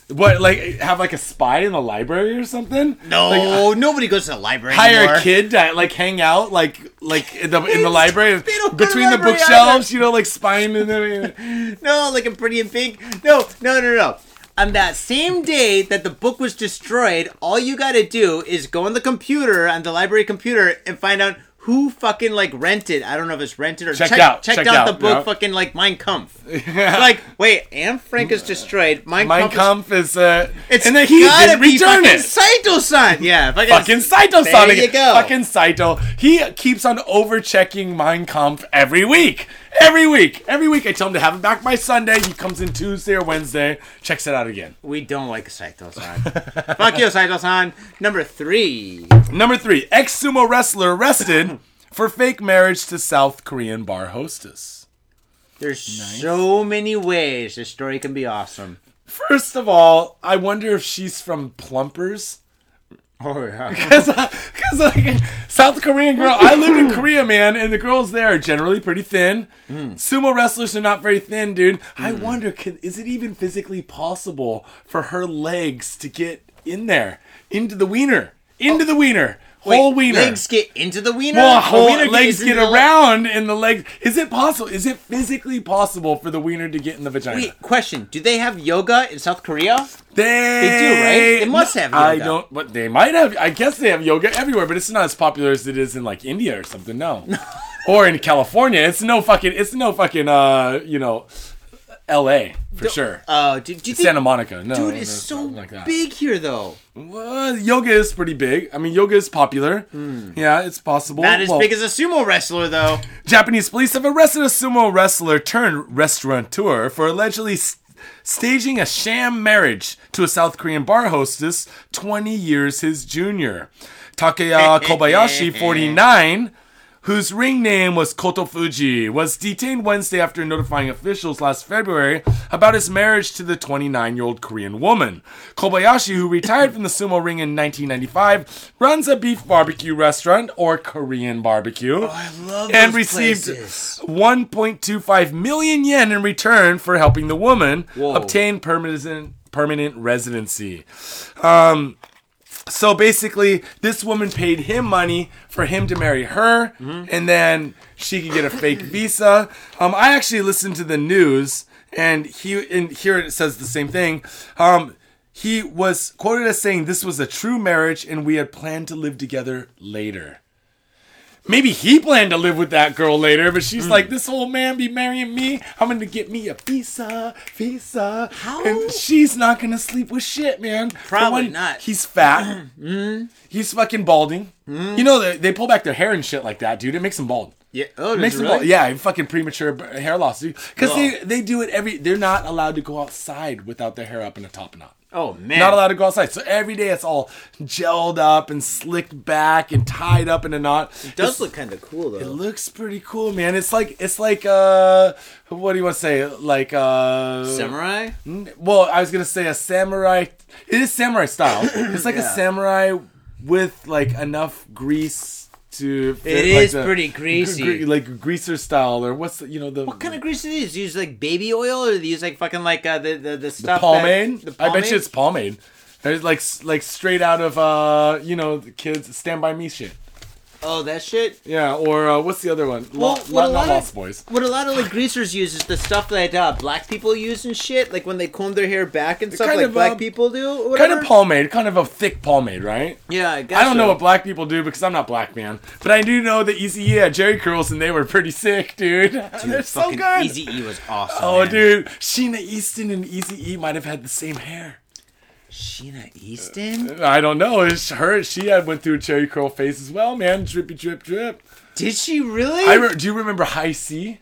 [SPEAKER 2] What like have like a spy in the library or something?
[SPEAKER 1] No,
[SPEAKER 2] Like,
[SPEAKER 1] nobody goes to the library
[SPEAKER 2] hire
[SPEAKER 1] anymore.
[SPEAKER 2] a kid to like hang out like like in the in the library
[SPEAKER 1] they don't go to
[SPEAKER 2] between the
[SPEAKER 1] library
[SPEAKER 2] bookshelves, you know, like spying in there.
[SPEAKER 1] No, like a pretty in pink. No, no, no, no. On that same day that the book was destroyed, all you gotta do is go on the computer, on the library computer, and find out who fucking like rented. I don't know if it's rented or
[SPEAKER 2] Checked
[SPEAKER 1] check-
[SPEAKER 2] out,
[SPEAKER 1] Checked
[SPEAKER 2] checked
[SPEAKER 1] out, the book,
[SPEAKER 2] yeah.
[SPEAKER 1] fucking like Mein Kampf. like, wait, Anne Frank is destroyed. Mein,
[SPEAKER 2] Mein
[SPEAKER 1] Kampf. is-
[SPEAKER 2] Kampf is uh
[SPEAKER 1] It's
[SPEAKER 2] and then he
[SPEAKER 1] gotta be
[SPEAKER 2] return
[SPEAKER 1] fucking
[SPEAKER 2] it.
[SPEAKER 1] Saito-san. Yeah, fucking,
[SPEAKER 2] Fucking Saito
[SPEAKER 1] There you go.
[SPEAKER 2] Fucking Saito. He keeps on over checking Mein Kampf every week. Every week. Every week I tell him to have it back by Sunday. He comes in Tuesday or Wednesday, checks it out again.
[SPEAKER 1] We don't like Saito-san. Fuck you, Saito-san. Number three.
[SPEAKER 2] Number three, ex sumo wrestler arrested for fake marriage to South Korean bar hostess.
[SPEAKER 1] There's so many ways this story can be awesome.
[SPEAKER 2] First of all, I wonder if she's from Plumpers.
[SPEAKER 1] Oh yeah.
[SPEAKER 2] Because uh, like South Korean girl, I lived in Korea, man, and the girls there are generally pretty thin. Hmm. Sumo wrestlers are not very thin, dude. I hmm. wonder, can, is it even physically possible for her legs to get in there, into the wiener, into oh. the wiener, whole wiener?
[SPEAKER 1] Legs get into the wiener.
[SPEAKER 2] Well, whole
[SPEAKER 1] wiener
[SPEAKER 2] legs get around in the legs. Is it possible? Is it physically possible for the wiener to get in the vagina?
[SPEAKER 1] Wait, question: Do they have yoga in South Korea?
[SPEAKER 2] They,
[SPEAKER 1] They do, right? They must have Yoga.
[SPEAKER 2] I don't. But they might have. I guess they have yoga everywhere, but it's not as popular as it is in like India or something. No, or in California. It's no fucking. It's no fucking. Uh, you know, L.A. for sure.
[SPEAKER 1] Oh, do, do you think?
[SPEAKER 2] Santa Monica. No,
[SPEAKER 1] dude, it's so
[SPEAKER 2] like
[SPEAKER 1] big here, though.
[SPEAKER 2] Well, yoga is pretty big. I mean, yoga is popular. Hmm. Yeah, it's possible.
[SPEAKER 1] Not as
[SPEAKER 2] Well,
[SPEAKER 1] big as a sumo wrestler, though.
[SPEAKER 2] Japanese police have arrested a sumo wrestler turned restaurateur for allegedly s- staging a sham marriage to a South Korean bar hostess 20 years his junior. Takeya Kobayashi, 49, whose ring name was Kotofuji, was detained Wednesday after notifying officials last February about his marriage to the 29 year old Korean woman. Kobayashi, who retired from the sumo ring in 1995, runs a beef barbecue restaurant or Korean barbecue
[SPEAKER 1] Oh, I love
[SPEAKER 2] and received
[SPEAKER 1] places.
[SPEAKER 2] 1.25 million yen in return for helping the woman
[SPEAKER 1] Whoa.
[SPEAKER 2] obtain permanent permanent residency. Um, So basically, this woman paid him money for him to marry her, and then she could get a fake visa. Um, I actually listened to the news, and he and here it says the same thing. Um, he was quoted as saying this was a true marriage, and we had planned to live together later. Maybe he planned to live with that girl later, but she's like, "This old man be marrying me. I'm gonna get me a visa, visa."
[SPEAKER 1] How?
[SPEAKER 2] And she's not gonna sleep with shit, man.
[SPEAKER 1] Probably
[SPEAKER 2] one,
[SPEAKER 1] not.
[SPEAKER 2] He's fat. Mm. He's fucking balding. Mm. You know they, they pull back their hair and shit like that, dude. It makes them bald.
[SPEAKER 1] Yeah. Oh,
[SPEAKER 2] It makes
[SPEAKER 1] it
[SPEAKER 2] them bald. Yeah, fucking premature hair loss, dude. Because they they do it every. They're not allowed to go outside without their hair up in a top knot.
[SPEAKER 1] Oh man.
[SPEAKER 2] Not allowed to go outside. So every day it's all gelled up and slicked back and tied up in a knot.
[SPEAKER 1] It does
[SPEAKER 2] It's-
[SPEAKER 1] look kind of cool though.
[SPEAKER 2] it looks pretty cool, man. It's like it's like uh what do you want to say? Like uh
[SPEAKER 1] Samurai.
[SPEAKER 2] Well, I was gonna say a samurai. It is samurai style. It's like a samurai with like enough grease to. fit,
[SPEAKER 1] It
[SPEAKER 2] like
[SPEAKER 1] is
[SPEAKER 2] the-
[SPEAKER 1] pretty greasy.
[SPEAKER 2] gre- like greaser style, or what's the, you know the
[SPEAKER 1] What kind of grease do they use? Use like baby oil, or do they use like fucking like uh, the the the stuff?
[SPEAKER 2] pomade?
[SPEAKER 1] That, the
[SPEAKER 2] I bet you it's pomade. It's like like straight out of uh you know the kids Stand by Me shit.
[SPEAKER 1] Oh, that shit.
[SPEAKER 2] Yeah, or uh, what's the other one? Lo-
[SPEAKER 1] Well,
[SPEAKER 2] Lo-
[SPEAKER 1] what a
[SPEAKER 2] not
[SPEAKER 1] lot of-
[SPEAKER 2] Lost Boys.
[SPEAKER 1] What a lot of like greasers use is the stuff that uh, black people use and shit. Like when they comb their hair back and stuff,
[SPEAKER 2] kind
[SPEAKER 1] like
[SPEAKER 2] of,
[SPEAKER 1] black
[SPEAKER 2] uh,
[SPEAKER 1] people do. Or
[SPEAKER 2] Kind of pomade, kind of a thick pomade, right?
[SPEAKER 1] Yeah, I guess.
[SPEAKER 2] I don't know what black people do because I'm not black, man. But I do know that Easy E had Jheri curls and they were pretty sick, dude. They're so good.
[SPEAKER 1] Easy E was awesome.
[SPEAKER 2] Oh,
[SPEAKER 1] man.
[SPEAKER 2] dude, Sheena Easton and Easy E might have had the same hair.
[SPEAKER 1] Sheena uh, Easton.
[SPEAKER 2] I don't know. It's her. She had went through a Jheri curl phase as well, man. Drippy, drip, drip.
[SPEAKER 1] Did she really?
[SPEAKER 2] I re- do you remember Hi-C,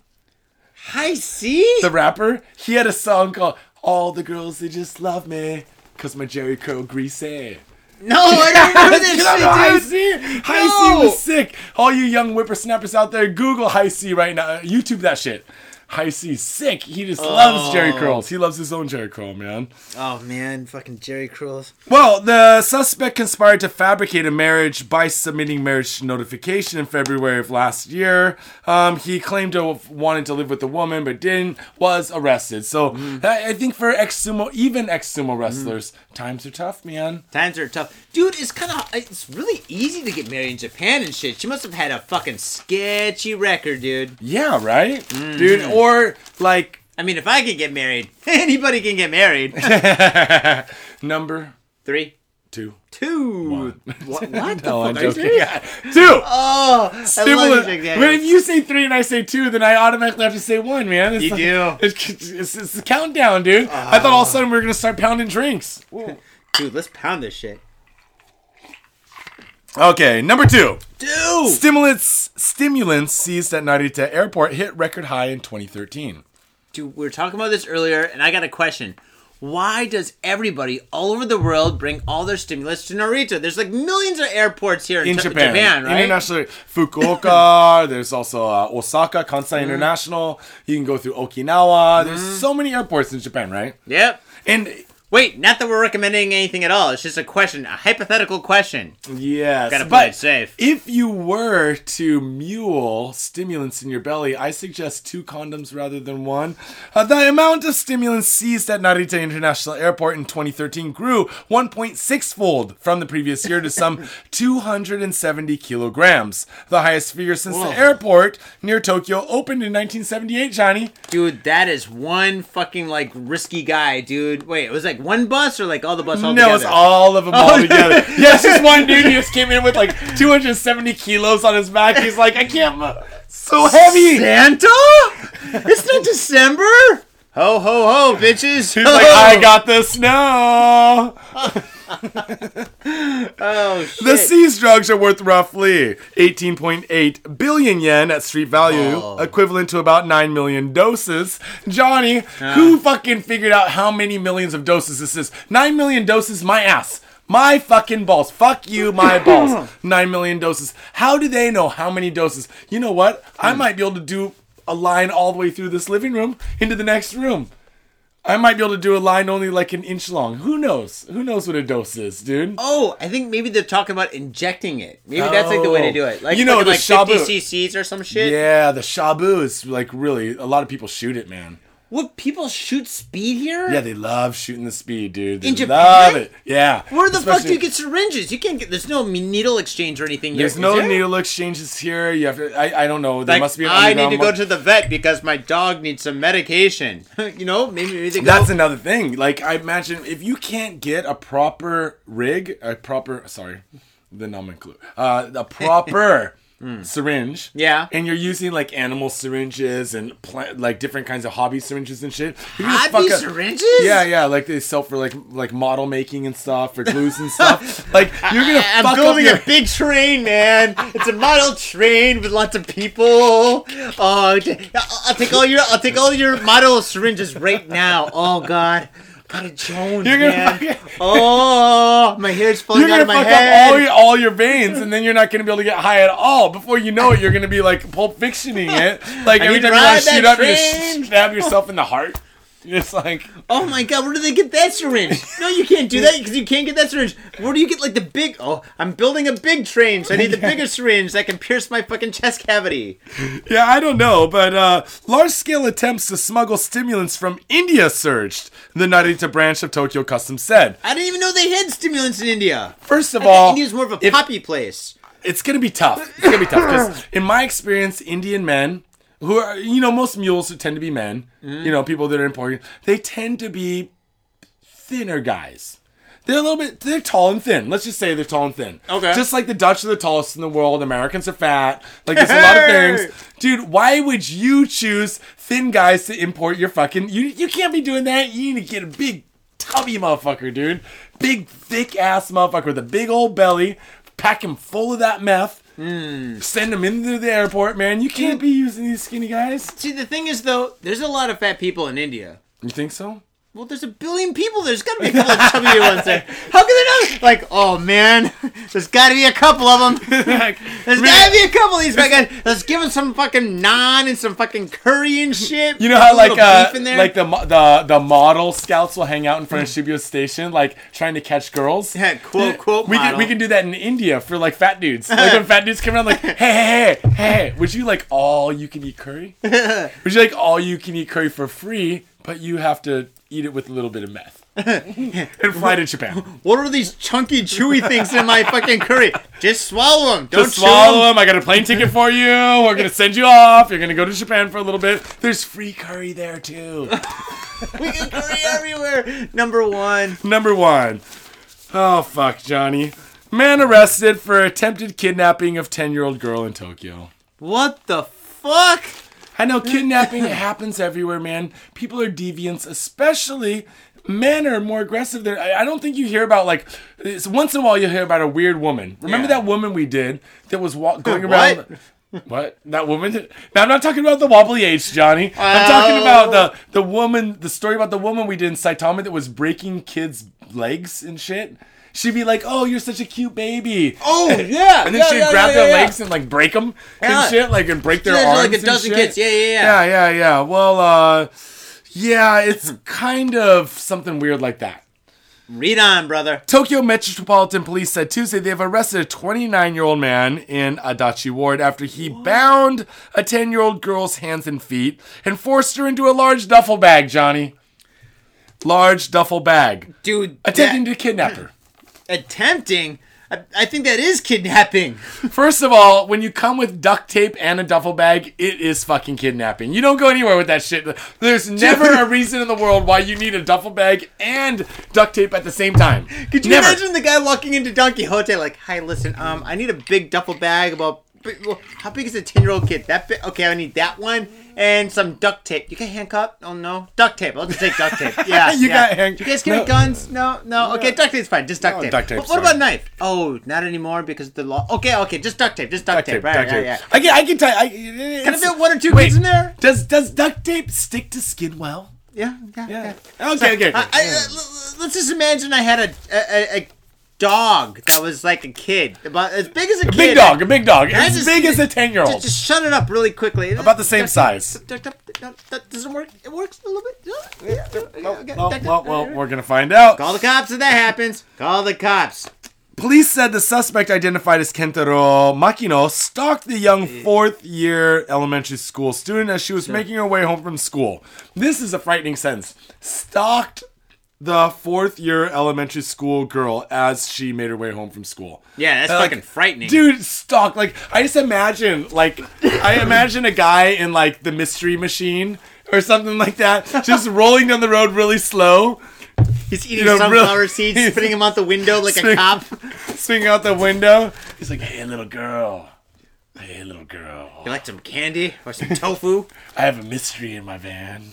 [SPEAKER 1] Hi, C?
[SPEAKER 2] the rapper? He had a song called "All the Girls They Just Love Me." Cause my Jheri curl greasy.
[SPEAKER 1] no, I don't remember this
[SPEAKER 2] You don't know High
[SPEAKER 1] shit, dude.
[SPEAKER 2] C? High
[SPEAKER 1] No.
[SPEAKER 2] C was sick. All you young whippersnappers out there, Google Hi-C right now. Uh, YouTube that shit. Hi-C sick. He just loves Jerry
[SPEAKER 1] Oh.
[SPEAKER 2] curls. He loves his own Jheri curl, man.
[SPEAKER 1] Oh man, fucking Jheri Curls.
[SPEAKER 2] Well, the suspect conspired to fabricate a marriage by submitting marriage notification in February of last year. Um, he claimed to have wanted to live with the woman, but didn't. Was arrested. So
[SPEAKER 1] Mm-hmm.
[SPEAKER 2] I I think for ex sumo, even ex sumo wrestlers, times are tough, man.
[SPEAKER 1] Times are tough, dude. It's kind of it's really easy to get married in Japan and shit. She must have had a fucking sketchy record, dude.
[SPEAKER 2] Yeah, right,
[SPEAKER 1] Mm-hmm.
[SPEAKER 2] dude. Or like
[SPEAKER 1] I mean, if I can get married, anybody can get married.
[SPEAKER 2] number
[SPEAKER 1] Three,
[SPEAKER 2] two.
[SPEAKER 1] two. What? what the
[SPEAKER 2] No, I'm
[SPEAKER 1] fuck? You
[SPEAKER 2] joking.
[SPEAKER 1] serious?
[SPEAKER 2] Two.
[SPEAKER 1] Oh, I love you, Jack
[SPEAKER 2] But if you say three and I say two, then I automatically have to say one, man. It's
[SPEAKER 1] You
[SPEAKER 2] like-
[SPEAKER 1] do.
[SPEAKER 2] It's, it's, it's the countdown, dude. I thought all of a sudden we were gonna start pounding drinks.
[SPEAKER 1] Dude, let's pound this shit.
[SPEAKER 2] Okay, number two.
[SPEAKER 1] Dude.
[SPEAKER 2] Stimulants stimulants seized at Narita Airport hit record high in 2013.
[SPEAKER 1] Dude, we were talking about this earlier, and I got a question. Why does everybody all over the world bring all their stimulus to Narita? There's like millions of airports here in,
[SPEAKER 2] In
[SPEAKER 1] T-
[SPEAKER 2] Japan,
[SPEAKER 1] Japan, right?
[SPEAKER 2] internationally, Fukuoka. there's also uh, Osaka, Kansai
[SPEAKER 1] Mm-hmm.
[SPEAKER 2] International. You can go through Okinawa. There's so many airports in Japan, right?
[SPEAKER 1] Yep.
[SPEAKER 2] And
[SPEAKER 1] Wait, not that we're recommending anything at all. It's just a question, a hypothetical question.
[SPEAKER 2] Yes.
[SPEAKER 1] Gotta play it safe.
[SPEAKER 2] If you were to mule stimulants in your belly, I suggest two condoms rather than one. Uh, the amount of stimulants seized at Narita International Airport in 2013 grew 1.6 fold from the previous year to some 270 kilograms, the highest figure since
[SPEAKER 1] Whoa.
[SPEAKER 2] the airport near Tokyo opened in 1978, Johnny.
[SPEAKER 1] Dude, that is one fucking like risky guy, dude. Wait, it was like one bus or like all the bus all
[SPEAKER 2] No,
[SPEAKER 1] together?
[SPEAKER 2] it's all of them oh. all together. Yeah, it's just one dude. He just came in with like 270 kilos on his back. He's like, I can't. Mo- so heavy.
[SPEAKER 1] Santa? it's not December. Ho ho ho, bitches!
[SPEAKER 2] He's like, I got the snow.
[SPEAKER 1] oh shit.
[SPEAKER 2] The seized drugs are worth roughly 18.8 billion yen at street value,
[SPEAKER 1] Oh.
[SPEAKER 2] equivalent to about 9 million doses. Johnny, who fucking figured out how many millions of doses this is? 9 million doses, my ass. My fucking balls. Fuck you, my balls. 9 million doses. How do they know how many doses? You know what? I
[SPEAKER 1] Hmm.
[SPEAKER 2] might be able to do a line all the way through this living room into the next room. I might be able to do a line only like an inch long. Who knows? Who knows what a dose is, dude?
[SPEAKER 1] Oh, I think maybe they're talking about injecting it. Maybe that's like the way to do it. Like
[SPEAKER 2] You know,
[SPEAKER 1] fucking,
[SPEAKER 2] the
[SPEAKER 1] like
[SPEAKER 2] shabu-
[SPEAKER 1] 50 cc's or some shit.
[SPEAKER 2] Yeah, the shabu is like really a lot of people shoot it, man.
[SPEAKER 1] What people shoot speed here?
[SPEAKER 2] Yeah, they love shooting the speed, dude. They
[SPEAKER 1] In
[SPEAKER 2] love
[SPEAKER 1] Japan?
[SPEAKER 2] it. Yeah.
[SPEAKER 1] Where the fuck do you get syringes? You can't get. There's no needle exchange or anything. Here.
[SPEAKER 2] There's
[SPEAKER 1] here,
[SPEAKER 2] no
[SPEAKER 1] there?
[SPEAKER 2] needle exchanges here. You have to. I, I don't know. There
[SPEAKER 1] Like,
[SPEAKER 2] must be.
[SPEAKER 1] I need to go to the vet because my dog needs some medication. you know, maybe, maybe.
[SPEAKER 2] That's another thing. Like I imagine if you can't get a proper rig, a proper sorry, the nomenclature, uh, a proper Hmm. syringe.
[SPEAKER 1] Yeah.
[SPEAKER 2] And you're using like animal syringes and plant like different kinds of hobby syringes and shit.
[SPEAKER 1] Hobby syringes?
[SPEAKER 2] Yeah, yeah. Like they sell for like like model making and stuff for glues and stuff. like you're gonna
[SPEAKER 1] I'm building
[SPEAKER 2] up your,
[SPEAKER 1] a big train, man. It's a model train with lots of people. Oh, I'll take all your I'll take all your model syringes right now. Oh God, a Jones,
[SPEAKER 2] You're gonna
[SPEAKER 1] man. Oh, my hair's falling
[SPEAKER 2] You're
[SPEAKER 1] out of my
[SPEAKER 2] fuck
[SPEAKER 1] head.
[SPEAKER 2] up all your all your veins, and then you're not gonna be able to get high at all. Before you know it, you're gonna be like Pulp Fictioning it. Like
[SPEAKER 1] I
[SPEAKER 2] every time you want to shoot up, you just stab yourself in the heart. It's like
[SPEAKER 1] Oh my god, where do they get that syringe? No, you can't do that because you can't get that syringe. Where do you get like the big? Oh, I'm building a big train, so I need the bigger syringe that can pierce my fucking chest cavity.
[SPEAKER 2] Yeah, I don't know, but uh, large scale attempts to smuggle stimulants from India surged, the Narita branch of Tokyo Customs said.
[SPEAKER 1] I didn't even know they had stimulants in India.
[SPEAKER 2] First of
[SPEAKER 1] I
[SPEAKER 2] all,
[SPEAKER 1] India's more of a
[SPEAKER 2] if-
[SPEAKER 1] poppy place.
[SPEAKER 2] it's gonna be tough. It's gonna be tough because, in my experience, Indian men who are, you know, most mules tend to be men,
[SPEAKER 1] Mm-hmm.
[SPEAKER 2] you know, people that are importing, they tend to be thinner guys. They're a little bit. They're tall and thin. Let's just say they're tall and thin.
[SPEAKER 1] Okay.
[SPEAKER 2] Just like the Dutch are the tallest in the world. Americans are fat. Like there's a lot of things, dude. Why would you choose thin guys to import your fucking? You you can't be doing that. You need to get a big tubby motherfucker, dude. Big thick ass motherfucker with a big old belly. Pack him full of that meth. Hmm. Send them into the airport, man. You can't hmm. be using these skinny guys.
[SPEAKER 1] See, the thing is, though, there's a lot of fat people in India.
[SPEAKER 2] You think so?
[SPEAKER 1] Well, there's a billion people. There's got to be a couple of chubby ones there. How can they not? Like, oh man, there's got to be a couple of them. There's got to be a couple of these guys. Let's give them some fucking naan and some fucking curry and shit.
[SPEAKER 2] You know how like uh,
[SPEAKER 1] there?
[SPEAKER 2] like the the the model scouts will hang out in front of Shibuya Station, like trying to catch girls.
[SPEAKER 1] Yeah, quote, quote
[SPEAKER 2] We can we can do that in India for like fat dudes. Like when fat dudes come around, like hey hey hey hey, would you like all you can eat curry? would you like all you can eat curry for free, but you have to eat it with a little bit of meth and fly to Japan.
[SPEAKER 1] What are these chunky, chewy things in my fucking curry? Just swallow them. Don't
[SPEAKER 2] Just swallow
[SPEAKER 1] 'em.
[SPEAKER 2] them. I got a plane ticket for you. We're gonna send you off. You're gonna go to Japan for a little bit. There's free curry there too.
[SPEAKER 1] We get curry everywhere. Number one.
[SPEAKER 2] Number one. Oh fuck, Johnny. Man arrested for attempted kidnapping of 10 year old girl in Tokyo.
[SPEAKER 1] What the fuck?
[SPEAKER 2] I know kidnapping happens everywhere, man. People are deviants, especially men are more aggressive. there. I don't think you hear about like once in a while you hear about a weird woman. Remember
[SPEAKER 1] Yeah.
[SPEAKER 2] that woman we did that was wa- going
[SPEAKER 1] What?
[SPEAKER 2] around. What that woman? Now I'm not talking about the wobbly H, Johnny. I'm talking about oh. the the woman, the story about the woman we did in Saitama that was breaking kids' legs and shit. She'd be like, "Oh, you're such a cute baby."
[SPEAKER 1] Oh yeah.
[SPEAKER 2] And then
[SPEAKER 1] yeah,
[SPEAKER 2] she'd
[SPEAKER 1] yeah,
[SPEAKER 2] grab
[SPEAKER 1] yeah,
[SPEAKER 2] their legs and like break them and shit, like and break their arms.
[SPEAKER 1] like a
[SPEAKER 2] and
[SPEAKER 1] dozen
[SPEAKER 2] shit.
[SPEAKER 1] kids. Yeah, yeah, yeah.
[SPEAKER 2] Yeah, yeah, yeah. Well, uh, yeah, it's kind of something weird like that.
[SPEAKER 1] Read on, brother.
[SPEAKER 2] Tokyo Metropolitan Police said Tuesday they've arrested a 29 year old man in Adachi Ward after he bound a 10 year old girl's hands and feet and forced her into a large duffel bag, Johnny. Large duffel bag.
[SPEAKER 1] Dude,
[SPEAKER 2] Attempting
[SPEAKER 1] that-
[SPEAKER 2] to kidnap her.
[SPEAKER 1] Attempting. I, I think that is kidnapping.
[SPEAKER 2] First of all, when you come with duct tape and a duffel bag, it is fucking kidnapping. You don't go anywhere with that shit. There's never a reason in the world why you need a duffel bag and duct tape at the same time.
[SPEAKER 1] Could you
[SPEAKER 2] never.
[SPEAKER 1] imagine the guy walking into Don Quijote like, "Hi, listen, um, I need a big duffel bag about well, how big is a ten year old kid? That big? Okay, I need that one and some duct tape. You got handcuff? Oh no, duct tape. I'll just take duct tape. Yeah,
[SPEAKER 2] You
[SPEAKER 1] yeah.
[SPEAKER 2] got hand-
[SPEAKER 1] You guys carry
[SPEAKER 2] no.
[SPEAKER 1] guns? No, no. Okay, duct tape's fine. Just duct
[SPEAKER 2] No,
[SPEAKER 1] tape.
[SPEAKER 2] duct tape,
[SPEAKER 1] What, what about knife? Oh, not anymore because the law. Okay, okay, just duct tape. Just duct,
[SPEAKER 2] Duct
[SPEAKER 1] tape.
[SPEAKER 2] tape,
[SPEAKER 1] Right,
[SPEAKER 2] duct
[SPEAKER 1] yeah,
[SPEAKER 2] tape.
[SPEAKER 1] yeah.
[SPEAKER 2] I can, I can tell. I,
[SPEAKER 1] Can I fit one or two
[SPEAKER 2] Wait.
[SPEAKER 1] kids in there?
[SPEAKER 2] Does does duct tape stick to skin well?
[SPEAKER 1] Yeah, yeah, yeah.
[SPEAKER 2] Okay, okay. okay.
[SPEAKER 1] I, I, uh, let's just imagine I had a, a, a dog that was like a kid, about as big as a,
[SPEAKER 2] a
[SPEAKER 1] kid.
[SPEAKER 2] big dog, a big dog, as
[SPEAKER 1] just-
[SPEAKER 2] big as a ten year old.
[SPEAKER 1] just shut it up really quickly.
[SPEAKER 2] About the same size.
[SPEAKER 1] That doesn't work. It works a little bit. Yeah, yeah,
[SPEAKER 2] Well, well, well, we're gonna find out.
[SPEAKER 1] Call the cops if that happens. Call the cops.
[SPEAKER 2] Police said the suspect, identified as Kentaro Makino, stalked the young fourth year elementary school student as she was making her way home from school. This is a frightening sentence. Stalked the fourth year elementary school girl as she made her way home from school.
[SPEAKER 1] Yeah, that's
[SPEAKER 2] like,
[SPEAKER 1] fucking frightening.
[SPEAKER 2] Dude, stalk. Like, I just imagine, like, I imagine a guy in, like, the mystery machine or something like that, just rolling down the road really slow,
[SPEAKER 1] He's eating you
[SPEAKER 2] know,
[SPEAKER 1] sunflower
[SPEAKER 2] really-
[SPEAKER 1] seeds, spitting them out the window like a
[SPEAKER 2] Spitting-
[SPEAKER 1] cop.
[SPEAKER 2] swinging out the window. He's like, hey, little girl. Hey, little girl.
[SPEAKER 1] You like some candy or some tofu?
[SPEAKER 2] I have a mystery in my van.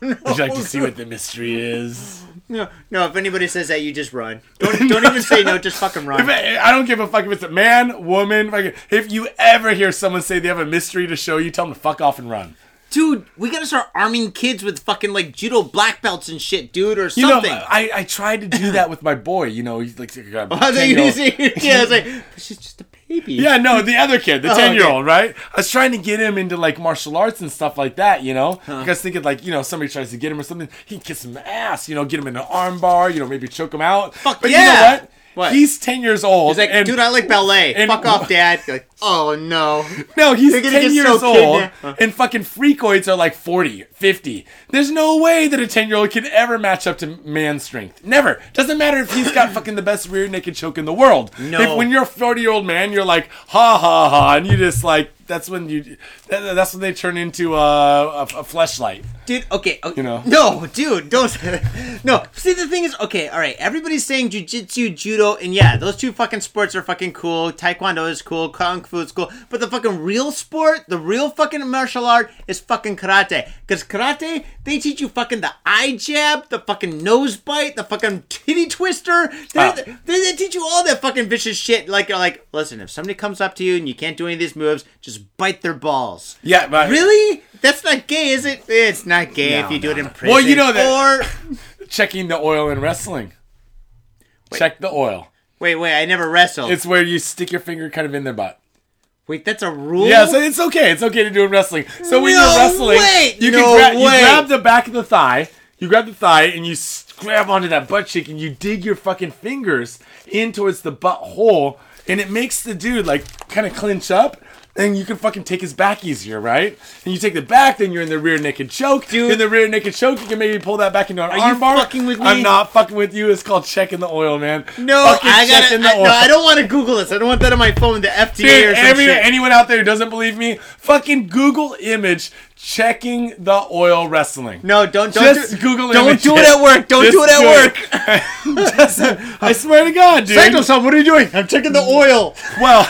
[SPEAKER 2] Would you like to see what the mystery is?
[SPEAKER 1] No, no. If anybody says that, you just run. Don't, don't even say no. Just fucking
[SPEAKER 2] If
[SPEAKER 1] run.
[SPEAKER 2] I, I don't give a fuck if it's a man, woman. fucking- If you ever hear someone say they have a mystery to show you, tell them to fuck off and run.
[SPEAKER 1] Dude, we gotta start arming kids with fucking like judo black belts and shit, dude, or
[SPEAKER 2] You
[SPEAKER 1] something.
[SPEAKER 2] know, I, I tried to do that with my boy. You know, he's like, a oh,
[SPEAKER 1] I thought you
[SPEAKER 2] 10-year-old.
[SPEAKER 1] see- yeah, I was like, she's just a baby.
[SPEAKER 2] Yeah, no, the other kid, the
[SPEAKER 1] Oh,
[SPEAKER 2] ten year old, right? I was trying to get him into like martial arts and stuff like that, you know.
[SPEAKER 1] Uh-huh.
[SPEAKER 2] I was thinking like, you know, somebody tries to get him or something, he can kiss him ass, you know, get him in an arm bar, you know, maybe choke him out.
[SPEAKER 1] Fuck
[SPEAKER 2] but you
[SPEAKER 1] yeah!
[SPEAKER 2] know what?
[SPEAKER 1] What?
[SPEAKER 2] He's ten years old.
[SPEAKER 1] He's like,
[SPEAKER 2] and
[SPEAKER 1] dude, I like ballet. Fuck off, dad. Like, oh no.
[SPEAKER 2] no, he's 10 years
[SPEAKER 1] so
[SPEAKER 2] old, and fucking freakoids are like 40, 50. There's no way that a 10 year old can ever match up to man strength. Never. Doesn't matter if he's got fucking the best rear naked choke in the world.
[SPEAKER 1] No.
[SPEAKER 2] If when you're a 40 year old man, you're like, ha ha ha, and you just like, that's when you, that, that's when they turn into a, a, a fleshlight.
[SPEAKER 1] Dude, okay, okay.
[SPEAKER 2] You know.
[SPEAKER 1] No, dude, don't. no, see, the thing is, okay, all right. Everybody's saying jujitsu, judo, and yeah, those two fucking sports are fucking cool. Taekwondo is cool. Kung Fu is cool. But the fucking real sport, the real fucking martial art is fucking karate. Because karate, they teach you fucking the eye jab, the fucking nose bite, the fucking titty twister. They, they, they teach you all that fucking vicious shit. Like, you're like, listen, if somebody comes up to you and you can't do any of these moves, just bite their balls.
[SPEAKER 2] Yeah, but
[SPEAKER 1] Really? That's not gay, is it? It's not gay if
[SPEAKER 2] No,
[SPEAKER 1] you do it in prison.
[SPEAKER 2] Well, you know that-
[SPEAKER 1] Or
[SPEAKER 2] checking the oil in wrestling. Check the oil.
[SPEAKER 1] wait, wait, I never wrestled.
[SPEAKER 2] It's where you stick your finger kind of in their butt.
[SPEAKER 1] Wait, that's a rule.
[SPEAKER 2] Yeah, so it's okay. It's okay to do in wrestling. So when
[SPEAKER 1] No
[SPEAKER 2] you're wrestling,
[SPEAKER 1] way!
[SPEAKER 2] you
[SPEAKER 1] No
[SPEAKER 2] can grab you grab the back of the thigh, you grab the thigh, and you grab onto that butt cheek, and you dig your fucking fingers in towards the butt hole, and it makes the dude like kind of clinch up. And you can fucking take his back easier, right? And you take the back, then you're in the rear naked choke.
[SPEAKER 1] Dude.
[SPEAKER 2] In the rear naked choke, you can maybe pull that back into an
[SPEAKER 1] you
[SPEAKER 2] arm bar.
[SPEAKER 1] fucking with me?
[SPEAKER 2] I'm not fucking with you. It's called checking the oil, man.
[SPEAKER 1] no,
[SPEAKER 2] Fucking
[SPEAKER 1] I gotta. I, no. I don't want to Google this. I don't want that on my phone. The FDA
[SPEAKER 2] Dude,
[SPEAKER 1] or some
[SPEAKER 2] every,
[SPEAKER 1] shit.
[SPEAKER 2] anyone out there who doesn't believe me, fucking Google image checking the oil wrestling.
[SPEAKER 1] no, don't don't
[SPEAKER 2] Just
[SPEAKER 1] do,
[SPEAKER 2] Google
[SPEAKER 1] Don't do it at work. Don't
[SPEAKER 2] Just
[SPEAKER 1] do it at
[SPEAKER 2] do
[SPEAKER 1] work.
[SPEAKER 2] Just- I swear to God, dude.
[SPEAKER 1] Saito-san, what are you doing? I'm checking the mm. oil.
[SPEAKER 2] Well,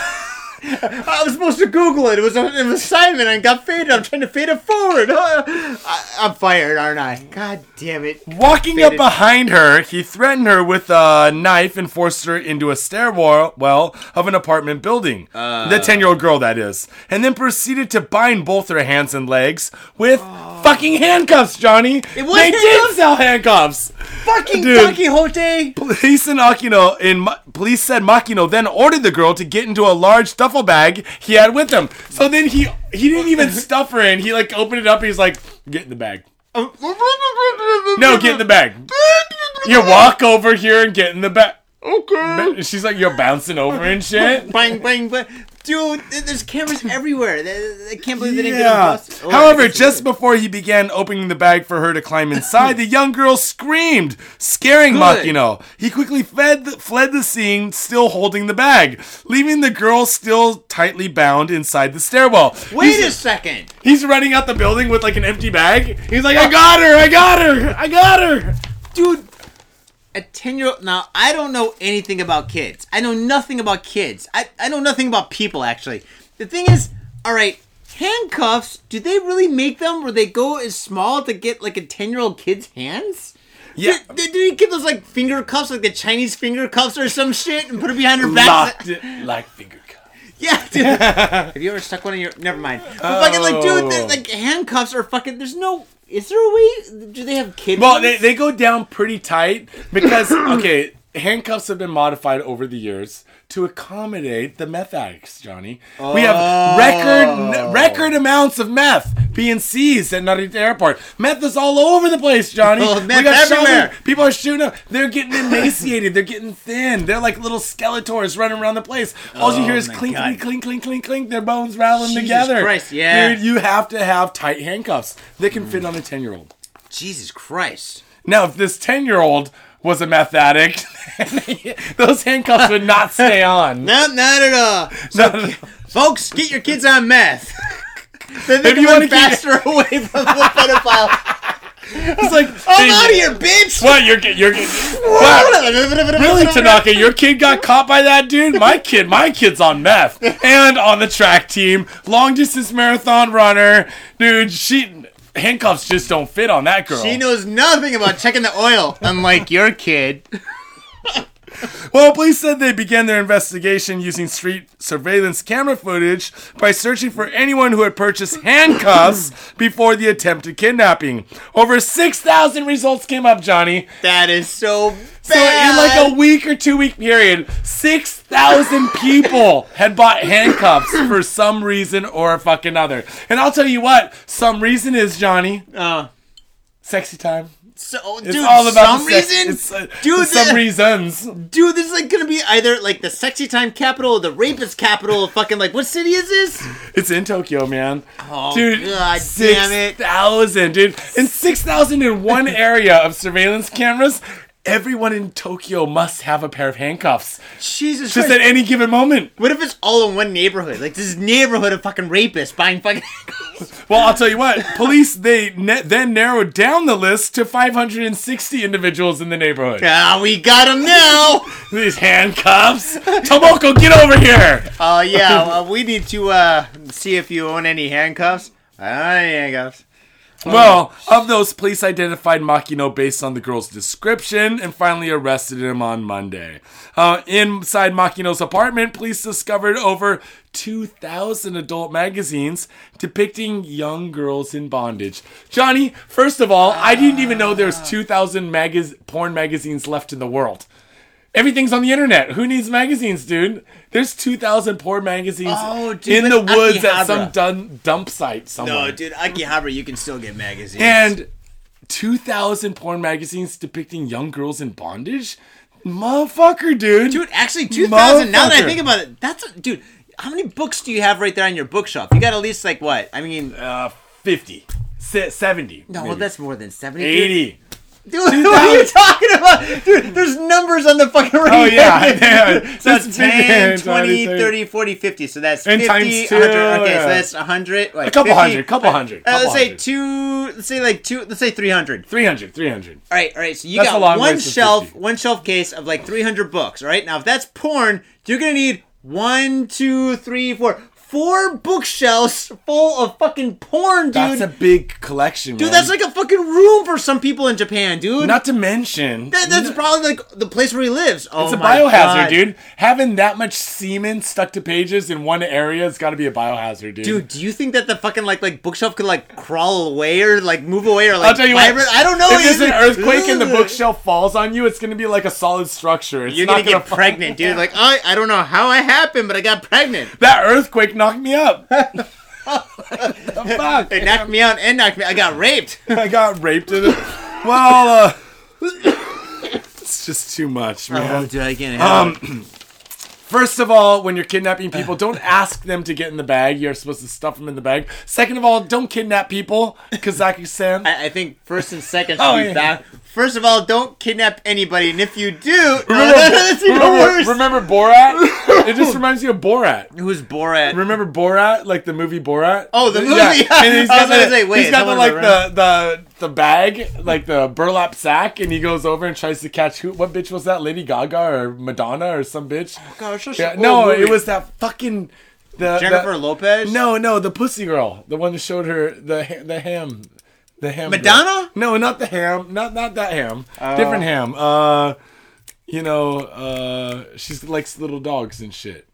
[SPEAKER 1] I was supposed to Google it. It was an assignment. And I got faded. I'm trying to fade it forward. I, I'm fired, aren't I? God damn it.
[SPEAKER 2] walking up behind her, he threatened her with a knife and forced her into a stairwell well, of an apartment building. the uh. 10 year old girl, that is. And then proceeded to bind both her hands and legs with oh. Fucking handcuffs, Johnny.
[SPEAKER 1] It was
[SPEAKER 2] they
[SPEAKER 1] handcuffs?
[SPEAKER 2] did sell handcuffs.
[SPEAKER 1] Fucking
[SPEAKER 2] Dude.
[SPEAKER 1] Don Quijote.
[SPEAKER 2] Police in Akino in police said Makino then ordered the girl to get into a large duffel bag he had with him. So then he he didn't even stuff her in. He like opened it up. He's like, "Get in the bag." No, get in the bag. You walk over here and get in the bag.
[SPEAKER 1] Okay.
[SPEAKER 2] She's like, you're bouncing over and shit.
[SPEAKER 1] bang, bang, bang. Dude, there's cameras everywhere. I can't believe they didn't get him busted. Oh,
[SPEAKER 2] However, just before he began opening the bag for her to climb inside, the young girl screamed, scaring
[SPEAKER 1] Good.
[SPEAKER 2] Makino. He quickly fled the, fled the scene, still holding the bag, leaving the girl still tightly bound inside the stairwell.
[SPEAKER 1] Wait
[SPEAKER 2] he's,
[SPEAKER 1] a second.
[SPEAKER 2] he's running out the building with like an empty bag. He's like, I oh. got her, I got her, I got her.
[SPEAKER 1] Dude, a 10 year old. Now, I don't know anything about kids. I know nothing about kids. I, I know nothing about people, actually. The thing is, alright, handcuffs, do they really make them where they go as small to get like a 10 year old kid's hands?
[SPEAKER 2] Yeah.
[SPEAKER 1] Do, do, do you get those like finger cuffs, like the Chinese finger cuffs or some shit, and put it behind her back?
[SPEAKER 2] Locked like finger cuffs.
[SPEAKER 1] Yeah, dude. Have you ever stuck one in your? Never mind. But fucking like, dude,
[SPEAKER 2] Oh.
[SPEAKER 1] like handcuffs are fucking. There's no. Is there a way? Do they have kids?
[SPEAKER 2] Well, they, they go down pretty tight because okay, handcuffs have been modified over the years to accommodate the meth addicts. Johnny, we have record oh. record amounts of meth. Being seized at Narita Airport. Meth is all over the place, Johnny.
[SPEAKER 1] Oh, meth everywhere.
[SPEAKER 2] People are shooting up. They're getting emaciated. They're getting thin. They're like little skeletors running around the place. All you
[SPEAKER 1] Oh
[SPEAKER 2] hear is clink, clink, clink, clink, clink, clink. Their bones rattling
[SPEAKER 1] Jesus
[SPEAKER 2] together.
[SPEAKER 1] Christ, yeah.
[SPEAKER 2] Dude, you have to have tight handcuffs. They can fit mm. on a 10 year old.
[SPEAKER 1] Jesus Christ.
[SPEAKER 2] Now, if this 10 year old was a meth addict, those handcuffs would not stay on.
[SPEAKER 1] No, not at all.
[SPEAKER 2] No, no.
[SPEAKER 1] Folks, get your kids on meth. then they
[SPEAKER 2] If you wanna keep-
[SPEAKER 1] away from the pedophile.
[SPEAKER 2] It's like,
[SPEAKER 1] I'm out of here, bitch!
[SPEAKER 2] What? You're. You're getting. What? Really, Tanaka? Your kid got caught by that dude? My kid, my kid's on meth and on the track team, long distance marathon runner, dude. She handcuffs just don't fit on that girl.
[SPEAKER 1] She knows nothing about checking the oil, unlike your kid.
[SPEAKER 2] Well, police said they began their investigation using street surveillance camera footage by searching for anyone who had purchased handcuffs before the attempted kidnapping. Over 6,000 results came up, Johnny.
[SPEAKER 1] That is so bad.
[SPEAKER 2] So in like a week or two week period, 6,000 people had bought handcuffs for some reason or fucking other. And I'll tell you what, some reason is, Johnny,
[SPEAKER 1] Uh,
[SPEAKER 2] sexy time.
[SPEAKER 1] So,
[SPEAKER 2] It's
[SPEAKER 1] dude,
[SPEAKER 2] all about
[SPEAKER 1] some
[SPEAKER 2] the sex-
[SPEAKER 1] reason,
[SPEAKER 2] uh,
[SPEAKER 1] dude,
[SPEAKER 2] some
[SPEAKER 1] the-
[SPEAKER 2] reasons.
[SPEAKER 1] dude, this is like gonna be either like the sexy time capital or the rapist capital of fucking like what city is this?
[SPEAKER 2] It's in Tokyo, man.
[SPEAKER 1] Oh,
[SPEAKER 2] dude,
[SPEAKER 1] God damn it.
[SPEAKER 2] 6,000, dude. And 6,000 in one area of surveillance cameras. Everyone in Tokyo must have a pair of handcuffs.
[SPEAKER 1] Jesus
[SPEAKER 2] Just
[SPEAKER 1] Christ.
[SPEAKER 2] at any given moment.
[SPEAKER 1] What if it's all in one neighborhood? Like this neighborhood of fucking rapists buying fucking. handcuffs.
[SPEAKER 2] Well, I'll tell you what. Police they ne- then narrowed down the list to 560 individuals in the neighborhood.
[SPEAKER 1] ah, we got them now.
[SPEAKER 2] These handcuffs. Tomoko, get over here.
[SPEAKER 1] Oh yeah, well, we need to uh see if you own any handcuffs. I don't own any handcuffs.
[SPEAKER 2] Well, of those, police identified Makino based on the girl's description and finally arrested him on Monday. Uh, inside Makino's apartment, police discovered over 2,000 adult magazines depicting young girls in bondage. Johnny, first of all, I didn't even know there's 2,000 magaz- porn magazines left in the world. Everything's on the internet. Who needs magazines, dude? There's 2,000 porn magazines
[SPEAKER 1] Oh, dude,
[SPEAKER 2] in the woods at some dun- dump site somewhere.
[SPEAKER 1] No, dude, Akihabara, you can still get magazines.
[SPEAKER 2] And 2,000 porn magazines depicting young girls in bondage? Motherfucker, dude.
[SPEAKER 1] dude, actually, two thousand. Now that I think about it, that's a, dude. How many books do you have right there on your bookshelf? You got at least like what? I mean,
[SPEAKER 2] Uh, 50. 70.
[SPEAKER 1] no,
[SPEAKER 2] maybe.
[SPEAKER 1] that's more than seventy. dude.
[SPEAKER 2] 80.
[SPEAKER 1] Dude, what are you talking about? Dude, there's numbers on the fucking radio.
[SPEAKER 2] Oh, yeah. yeah.
[SPEAKER 1] So
[SPEAKER 2] That's
[SPEAKER 1] 10,
[SPEAKER 2] 10,
[SPEAKER 1] 20,
[SPEAKER 2] 20,
[SPEAKER 1] 30, 40, 50. So that's
[SPEAKER 2] And
[SPEAKER 1] 50,
[SPEAKER 2] two,
[SPEAKER 1] 100. Okay,
[SPEAKER 2] yeah.
[SPEAKER 1] so that's 100. Like
[SPEAKER 2] A couple
[SPEAKER 1] 50.
[SPEAKER 2] hundred, couple hundred,
[SPEAKER 1] Uh, let's
[SPEAKER 2] couple
[SPEAKER 1] say two, let's say like two, let's say 300.
[SPEAKER 2] 300. 300.
[SPEAKER 1] All right, all right. So you
[SPEAKER 2] That's
[SPEAKER 1] got one shelf,
[SPEAKER 2] 50.
[SPEAKER 1] one shelf case of like 300 books. All right. Now, if that's porn, you're gonna need one, two, three, four, four bookshelves full of fucking porn, dude.
[SPEAKER 2] That's a big collection,
[SPEAKER 1] dude,
[SPEAKER 2] man.
[SPEAKER 1] that's like a fucking room for some people in Japan, dude.
[SPEAKER 2] Not to mention.
[SPEAKER 1] that, that's probably like the place where he lives. Oh
[SPEAKER 2] It's a biohazard,
[SPEAKER 1] God.
[SPEAKER 2] dude. Having that much semen stuck to pages in one area, it's got to be a biohazard, dude.
[SPEAKER 1] Dude, do you think that the fucking like like bookshelf could like crawl away or like move away or like
[SPEAKER 2] I'll tell you
[SPEAKER 1] vibrate?
[SPEAKER 2] what.
[SPEAKER 1] I don't know.
[SPEAKER 2] If there's an earthquake and the bookshelf falls on you, it's gonna be like a solid structure. It's
[SPEAKER 1] You're
[SPEAKER 2] not
[SPEAKER 1] gonna get
[SPEAKER 2] fall-
[SPEAKER 1] pregnant, dude. Like I, I don't know how it happened, but I got pregnant.
[SPEAKER 2] That earthquake knocked me up. the fuck?
[SPEAKER 1] It knocked me out and knocked me. I got raped.
[SPEAKER 2] I got raped in it. Well, uh, it's just too much, man.
[SPEAKER 1] dude, I can't
[SPEAKER 2] Um, First of all, when you're kidnapping people, don't ask them to get in the bag. You're supposed to stuff them in the bag. Second of all, don't kidnap people, Kazaki-san.
[SPEAKER 1] I, I think first and second should
[SPEAKER 2] Oh,
[SPEAKER 1] be
[SPEAKER 2] yeah.
[SPEAKER 1] Back. First of all, don't kidnap anybody, and if you do,
[SPEAKER 2] Remember,
[SPEAKER 1] that's even
[SPEAKER 2] remember,
[SPEAKER 1] worse.
[SPEAKER 2] remember Borat? It just reminds you of Borat.
[SPEAKER 1] Who's Borat?
[SPEAKER 2] Remember Borat, like the movie Borat?
[SPEAKER 1] Oh, the movie?
[SPEAKER 2] Yeah,
[SPEAKER 1] Yeah.
[SPEAKER 2] and he's
[SPEAKER 1] I
[SPEAKER 2] got
[SPEAKER 1] was
[SPEAKER 2] the,
[SPEAKER 1] say, wait,
[SPEAKER 2] he's got the, like
[SPEAKER 1] remember-
[SPEAKER 2] the, the the bag, like the burlap sack, and he goes over and tries to catch who? What bitch was that? Lady Gaga or Madonna or some bitch?
[SPEAKER 1] Oh, Gosh, such
[SPEAKER 2] Yeah, no,
[SPEAKER 1] movie.
[SPEAKER 2] it was that fucking the
[SPEAKER 1] Jennifer
[SPEAKER 2] the-
[SPEAKER 1] Lopez.
[SPEAKER 2] No, no, the pussy girl, the one that showed her the the ham, the ham. girl.
[SPEAKER 1] Madonna?
[SPEAKER 2] No, not the ham, not not that ham.
[SPEAKER 1] Oh.
[SPEAKER 2] Different ham. Uh, you know, uh, she's likes little dogs and shit.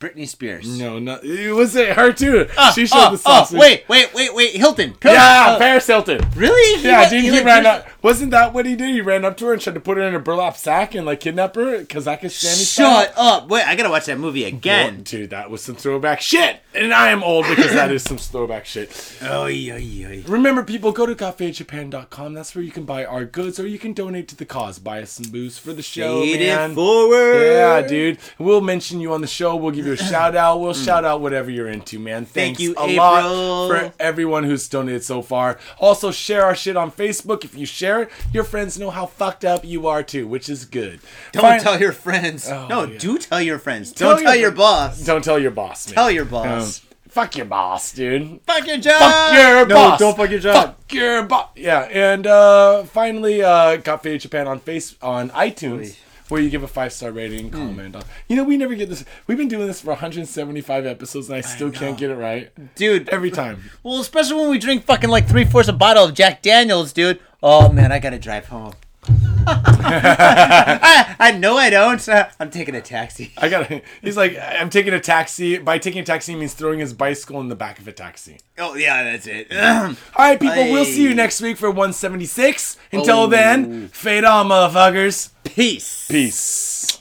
[SPEAKER 1] Britney Spears.
[SPEAKER 2] No, no, it was it her too. she showed
[SPEAKER 1] Oh,
[SPEAKER 2] the
[SPEAKER 1] oh,
[SPEAKER 2] sausage.
[SPEAKER 1] wait, wait, wait, wait. Hilton.
[SPEAKER 2] Yeah,
[SPEAKER 1] Oh,
[SPEAKER 2] Paris Hilton.
[SPEAKER 1] Really? He
[SPEAKER 2] Yeah,
[SPEAKER 1] went-
[SPEAKER 2] didn't he,
[SPEAKER 1] like
[SPEAKER 2] ran
[SPEAKER 1] just-
[SPEAKER 2] up? Wasn't that what he did? He ran up to her and tried to put her in a burlap sack and like kidnap her, Cause I can Kazakhstani
[SPEAKER 1] Shut up! Wait, I gotta watch that movie again.
[SPEAKER 2] Dude, that was some throwback shit. And I am old because that is some throwback shit.
[SPEAKER 1] Oh, yeah.
[SPEAKER 2] Remember, people, go to gotfadedjapan.com. That's where you can buy our goods or you can donate to the cause. Buy us some booze for the show,
[SPEAKER 1] Fade
[SPEAKER 2] man.
[SPEAKER 1] it forward.
[SPEAKER 2] Yeah, dude. We'll mention you on the show. We'll give you a shout out. We'll mm. shout out whatever you're into, man. Thanks
[SPEAKER 1] you,
[SPEAKER 2] a lot for everyone who's donated so far. Also, share our shit on Facebook. If you share it, your friends know how fucked up you are too, which is good.
[SPEAKER 1] Don't
[SPEAKER 2] Fin-
[SPEAKER 1] tell your friends.
[SPEAKER 2] Oh,
[SPEAKER 1] no,
[SPEAKER 2] yeah.
[SPEAKER 1] do tell your friends.
[SPEAKER 2] Tell
[SPEAKER 1] Don't tell
[SPEAKER 2] your
[SPEAKER 1] your, boss.
[SPEAKER 2] Don't tell your boss. Man.
[SPEAKER 1] Tell your boss.
[SPEAKER 2] Um, fuck your boss, dude.
[SPEAKER 1] fuck your job.
[SPEAKER 2] Fuck your
[SPEAKER 1] no,
[SPEAKER 2] boss.
[SPEAKER 1] don't fuck your job.
[SPEAKER 2] Fuck your boss. Yeah, and uh, finally, uh, Got Faded Japan on face on iTunes. Where you give a five star rating and
[SPEAKER 1] Hmm.
[SPEAKER 2] comment on. You know, we never get this. We've been doing this for 175 episodes, and I still can't get it right
[SPEAKER 1] Dude,
[SPEAKER 2] every time.
[SPEAKER 1] well, especially when we drink fucking like three fourths a bottle of Jack Daniels, dude. Oh man, I gotta drive home. I, I know I don't. Uh, I'm taking a taxi.
[SPEAKER 2] I got. He's like, I'm taking a taxi. By taking a taxi, means throwing his bicycle in the back of a taxi.
[SPEAKER 1] Oh yeah, that's it.
[SPEAKER 2] All right, people. We'll see you next week for 176. Until
[SPEAKER 1] Oh.
[SPEAKER 2] then, fade on, motherfuckers.
[SPEAKER 1] Peace.
[SPEAKER 2] Peace.